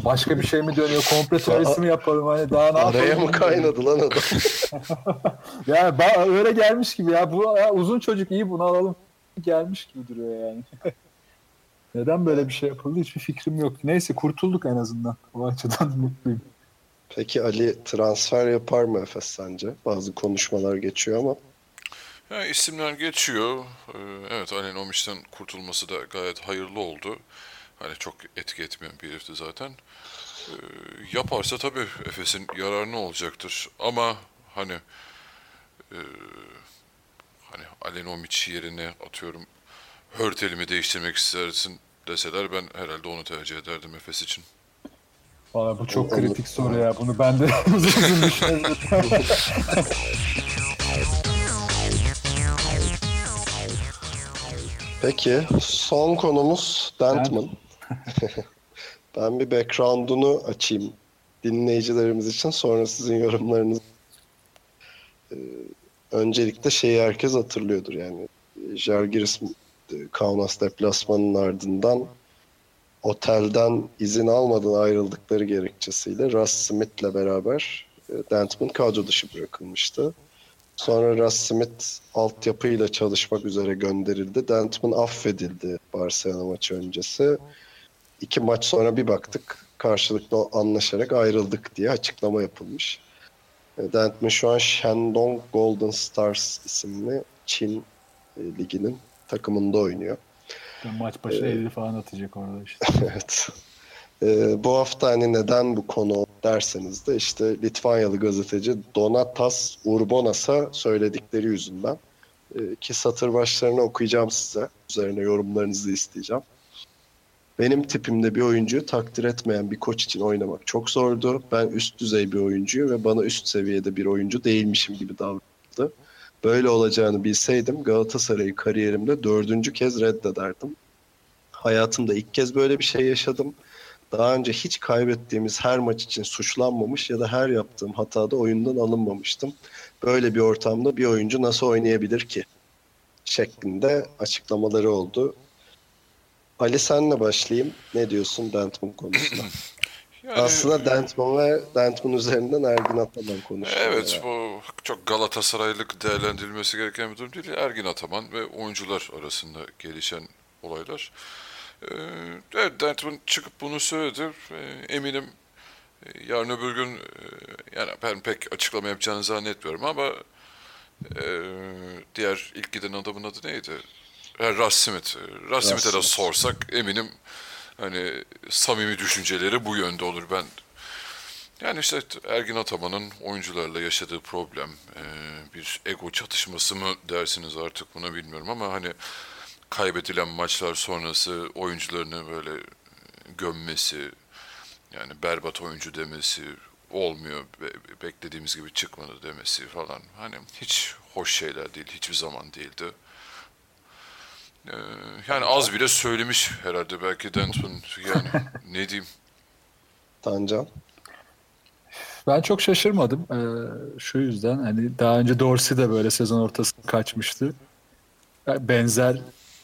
Başka bir şey mi dönüyor? Komple teorisi mi yapalım? Hani daha ne Araya mı kaynadı lan adam? Yani öyle gelmiş gibi ya. Bu ya uzun çocuk iyi bunu alalım. Gelmiş gibi duruyor yani. Neden böyle bir şey yapıldı hiçbir fikrim yok. Neyse kurtulduk en azından. O açıdan mutluyum. Peki Ali transfer yapar mı Efes sence? Bazı konuşmalar geçiyor ama. Yani isimler geçiyor. Ee, Evet Alen Omiç'ten kurtulması da gayet hayırlı oldu. Hani çok etki etmeyen bir herifti zaten. Ee, yaparsa tabii Efes'in yararına olacaktır. Ama hani e, hani Alen Omiç yerine atıyorum Hörtel'imi değiştirmek istersin deseler ben herhalde onu tercih ederdim Efes için. Valla bu çok kritik soru ya. Bunu ben de uzun uzun düşünebilirim. Peki son konumuz Dentman. ben bir background'unu açayım dinleyicilerimiz için sonra sizin yorumlarınız. Ee, öncelikle şeyi herkes hatırlıyordur yani. Jalgiris e, Kaunas deplasmanının ardından otelden izin almadan ayrıldıkları gerekçesiyle Russ Smith'le beraber e, Dentman kadro dışı bırakılmıştı. Sonra Russ Smith altyapıyla çalışmak üzere gönderildi. Dentman affedildi Barcelona maçı öncesi. İki maç sonra bir baktık karşılıklı anlaşarak ayrıldık diye açıklama yapılmış. E, Dentman şu an Shandong Golden Stars isimli Çin e, liginin takımında oynuyor. Maç başı 50 falan atacak orada işte. evet. E, bu hafta hani neden bu konu derseniz de işte Litvanyalı gazeteci Donatas Urbonas'a söyledikleri yüzünden e, ki satır başlarını okuyacağım size. Üzerine yorumlarınızı isteyeceğim. Benim tipimde bir oyuncuyu takdir etmeyen bir koç için oynamak çok zordu. Ben üst düzey bir oyuncuyum ve bana üst seviyede bir oyuncu değilmişim gibi davrandı. Böyle olacağını bilseydim Galatasaray'ı kariyerimde dördüncü kez reddederdim. Hayatımda ilk kez böyle bir şey yaşadım. Daha önce hiç kaybettiğimiz her maç için suçlanmamış ya da her yaptığım hatada oyundan alınmamıştım. Böyle bir ortamda bir oyuncu nasıl oynayabilir ki? Şeklinde açıklamaları oldu. Ali senle başlayayım. Ne diyorsun Dentman konusunda? Yani, Aslında Dentman ve Dentman üzerinden Ergin Ataman konuşuyor. Evet yani. bu çok Galatasaraylık değerlendirilmesi gereken bir durum değil. Ergin Ataman ve oyuncular arasında gelişen olaylar. Ee, evet Dentman çıkıp bunu söyledi. Ee, eminim e, yarın öbür gün e, yani ben pek açıklama yapacağını zannetmiyorum ama e, diğer ilk giden adamın adı neydi? Russ Smith. Russ Smith'e de sorsak eminim hani samimi düşünceleri bu yönde olur. Ben yani işte Ergin Ataman'ın oyuncularla yaşadığı problem, bir ego çatışması mı dersiniz artık buna bilmiyorum ama hani kaybedilen maçlar sonrası oyuncularını böyle gömmesi, yani berbat oyuncu demesi olmuyor, be- beklediğimiz gibi çıkmadı demesi falan. Hani hiç hoş şeyler değil, hiçbir zaman değildi. Ee, yani az bile söylemiş herhalde belki Denton yani ne diyeyim. Tancan. Ben çok şaşırmadım. Ee, şu yüzden hani daha önce Dorsey de böyle sezon ortası kaçmıştı. Yani benzer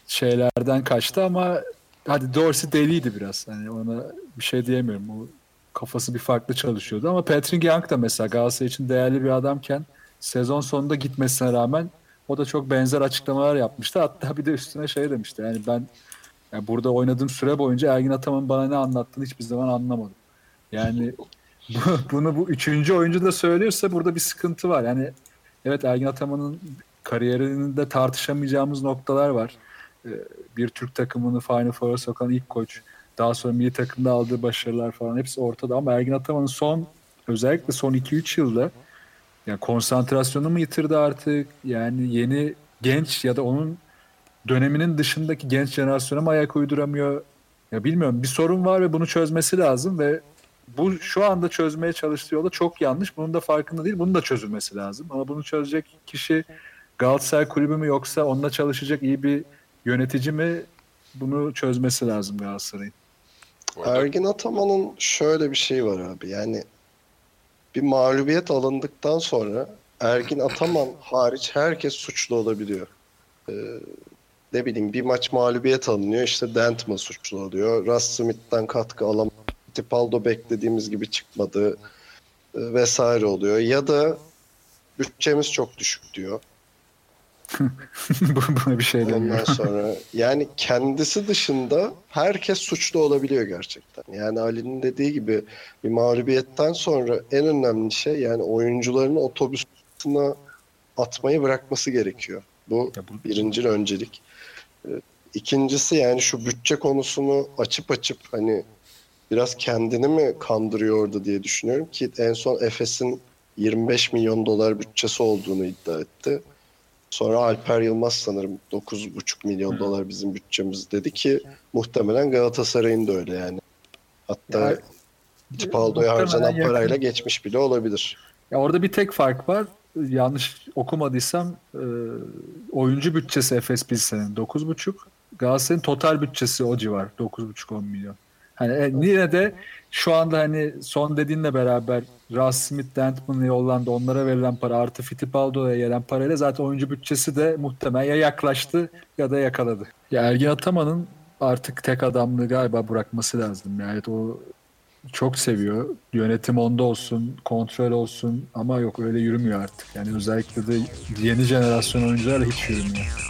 şeylerden kaçtı ama hadi Dorsey deliydi biraz. Hani ona bir şey diyemiyorum. O kafası bir farklı çalışıyordu ama Patrick Young da mesela Galatasaray için değerli bir adamken sezon sonunda gitmesine rağmen o da çok benzer açıklamalar yapmıştı. Hatta bir de üstüne şey demişti. Yani ben yani burada oynadığım süre boyunca Ergin Ataman'ın bana ne anlattığını hiçbir zaman anlamadım. Yani bu- bunu bu üçüncü oyuncu da söylüyorsa burada bir sıkıntı var. Yani evet Ergin Ataman'ın kariyerinde tartışamayacağımız noktalar var. Ee, Bir Türk takımını Final Four'a sokan ilk koç. Daha sonra milli takımda aldığı başarılar falan hepsi ortada ama Ergin Ataman'ın son özellikle son 2-3 yılda yani konsantrasyonu mu yitirdi artık? Yani yeni genç ya da onun döneminin dışındaki genç jenerasyona mı ayak uyduramıyor? Ya bilmiyorum bir sorun var ve bunu çözmesi lazım ve bu şu anda çözmeye çalıştığı yolda çok yanlış. Bunun da farkında değil. Bunun da çözülmesi lazım. Ama bunu çözecek kişi Galatasaray kulübü mü yoksa onunla çalışacak iyi bir yönetici mi? Bunu çözmesi lazım Galatasaray'ın. Ergin Ataman'ın şöyle bir şey var abi. Yani bir mağlubiyet alındıktan sonra Ergin Ataman hariç herkes suçlu olabiliyor. Ee, ne bileyim bir maç mağlubiyet alınıyor işte Dentman suçlu oluyor. Russ Smith'ten katkı alamadı. Tipaldo beklediğimiz gibi çıkmadı e, vesaire oluyor. Ya da bütçemiz çok düşük diyor. Bu- Buna bir şey Ondan demiyorum. sonra yani kendisi dışında herkes suçlu olabiliyor gerçekten. Yani Ali'nin dediği gibi bir mağlubiyetten sonra en önemli şey yani oyuncularını otobüsüne atmayı bırakması gerekiyor. Bu Ya bu- birinci öncelik. Ee, İkincisi yani şu bütçe konusunu açıp açıp hani biraz kendini mi kandırıyordu diye düşünüyorum ki en son Efes'in 25 milyon dolar bütçesi olduğunu iddia etti. Sonra Alper Yılmaz sanırım 9,5 milyon dolar bizim bütçemiz dedi ki muhtemelen Galatasaray'ın da öyle yani. Hatta Ya, Tipaldo'ya harcanan yakın. parayla geçmiş bile olabilir. Ya orada bir tek fark var. Yanlış okumadıysam e, oyuncu bütçesi Efes Pilsen'in 9,5. Galatasaray'ın total bütçesi o civar 9,5-10 milyon. Hani e, yine de şu anda hani son dediğinle beraber Russ Smith, Dentman'a yollandı. Onlara verilen para artı Fittipaldo'ya gelen parayla zaten oyuncu bütçesi de muhtemelen ya yaklaştı ya da yakaladı. Ya Ergin Ataman'ın artık tek adamlığı galiba bırakması lazım. Yani o çok seviyor. Yönetim onda olsun, kontrol olsun ama yok öyle yürümüyor artık. Yani özellikle de yeni jenerasyon oyuncularla hiç yürümüyor.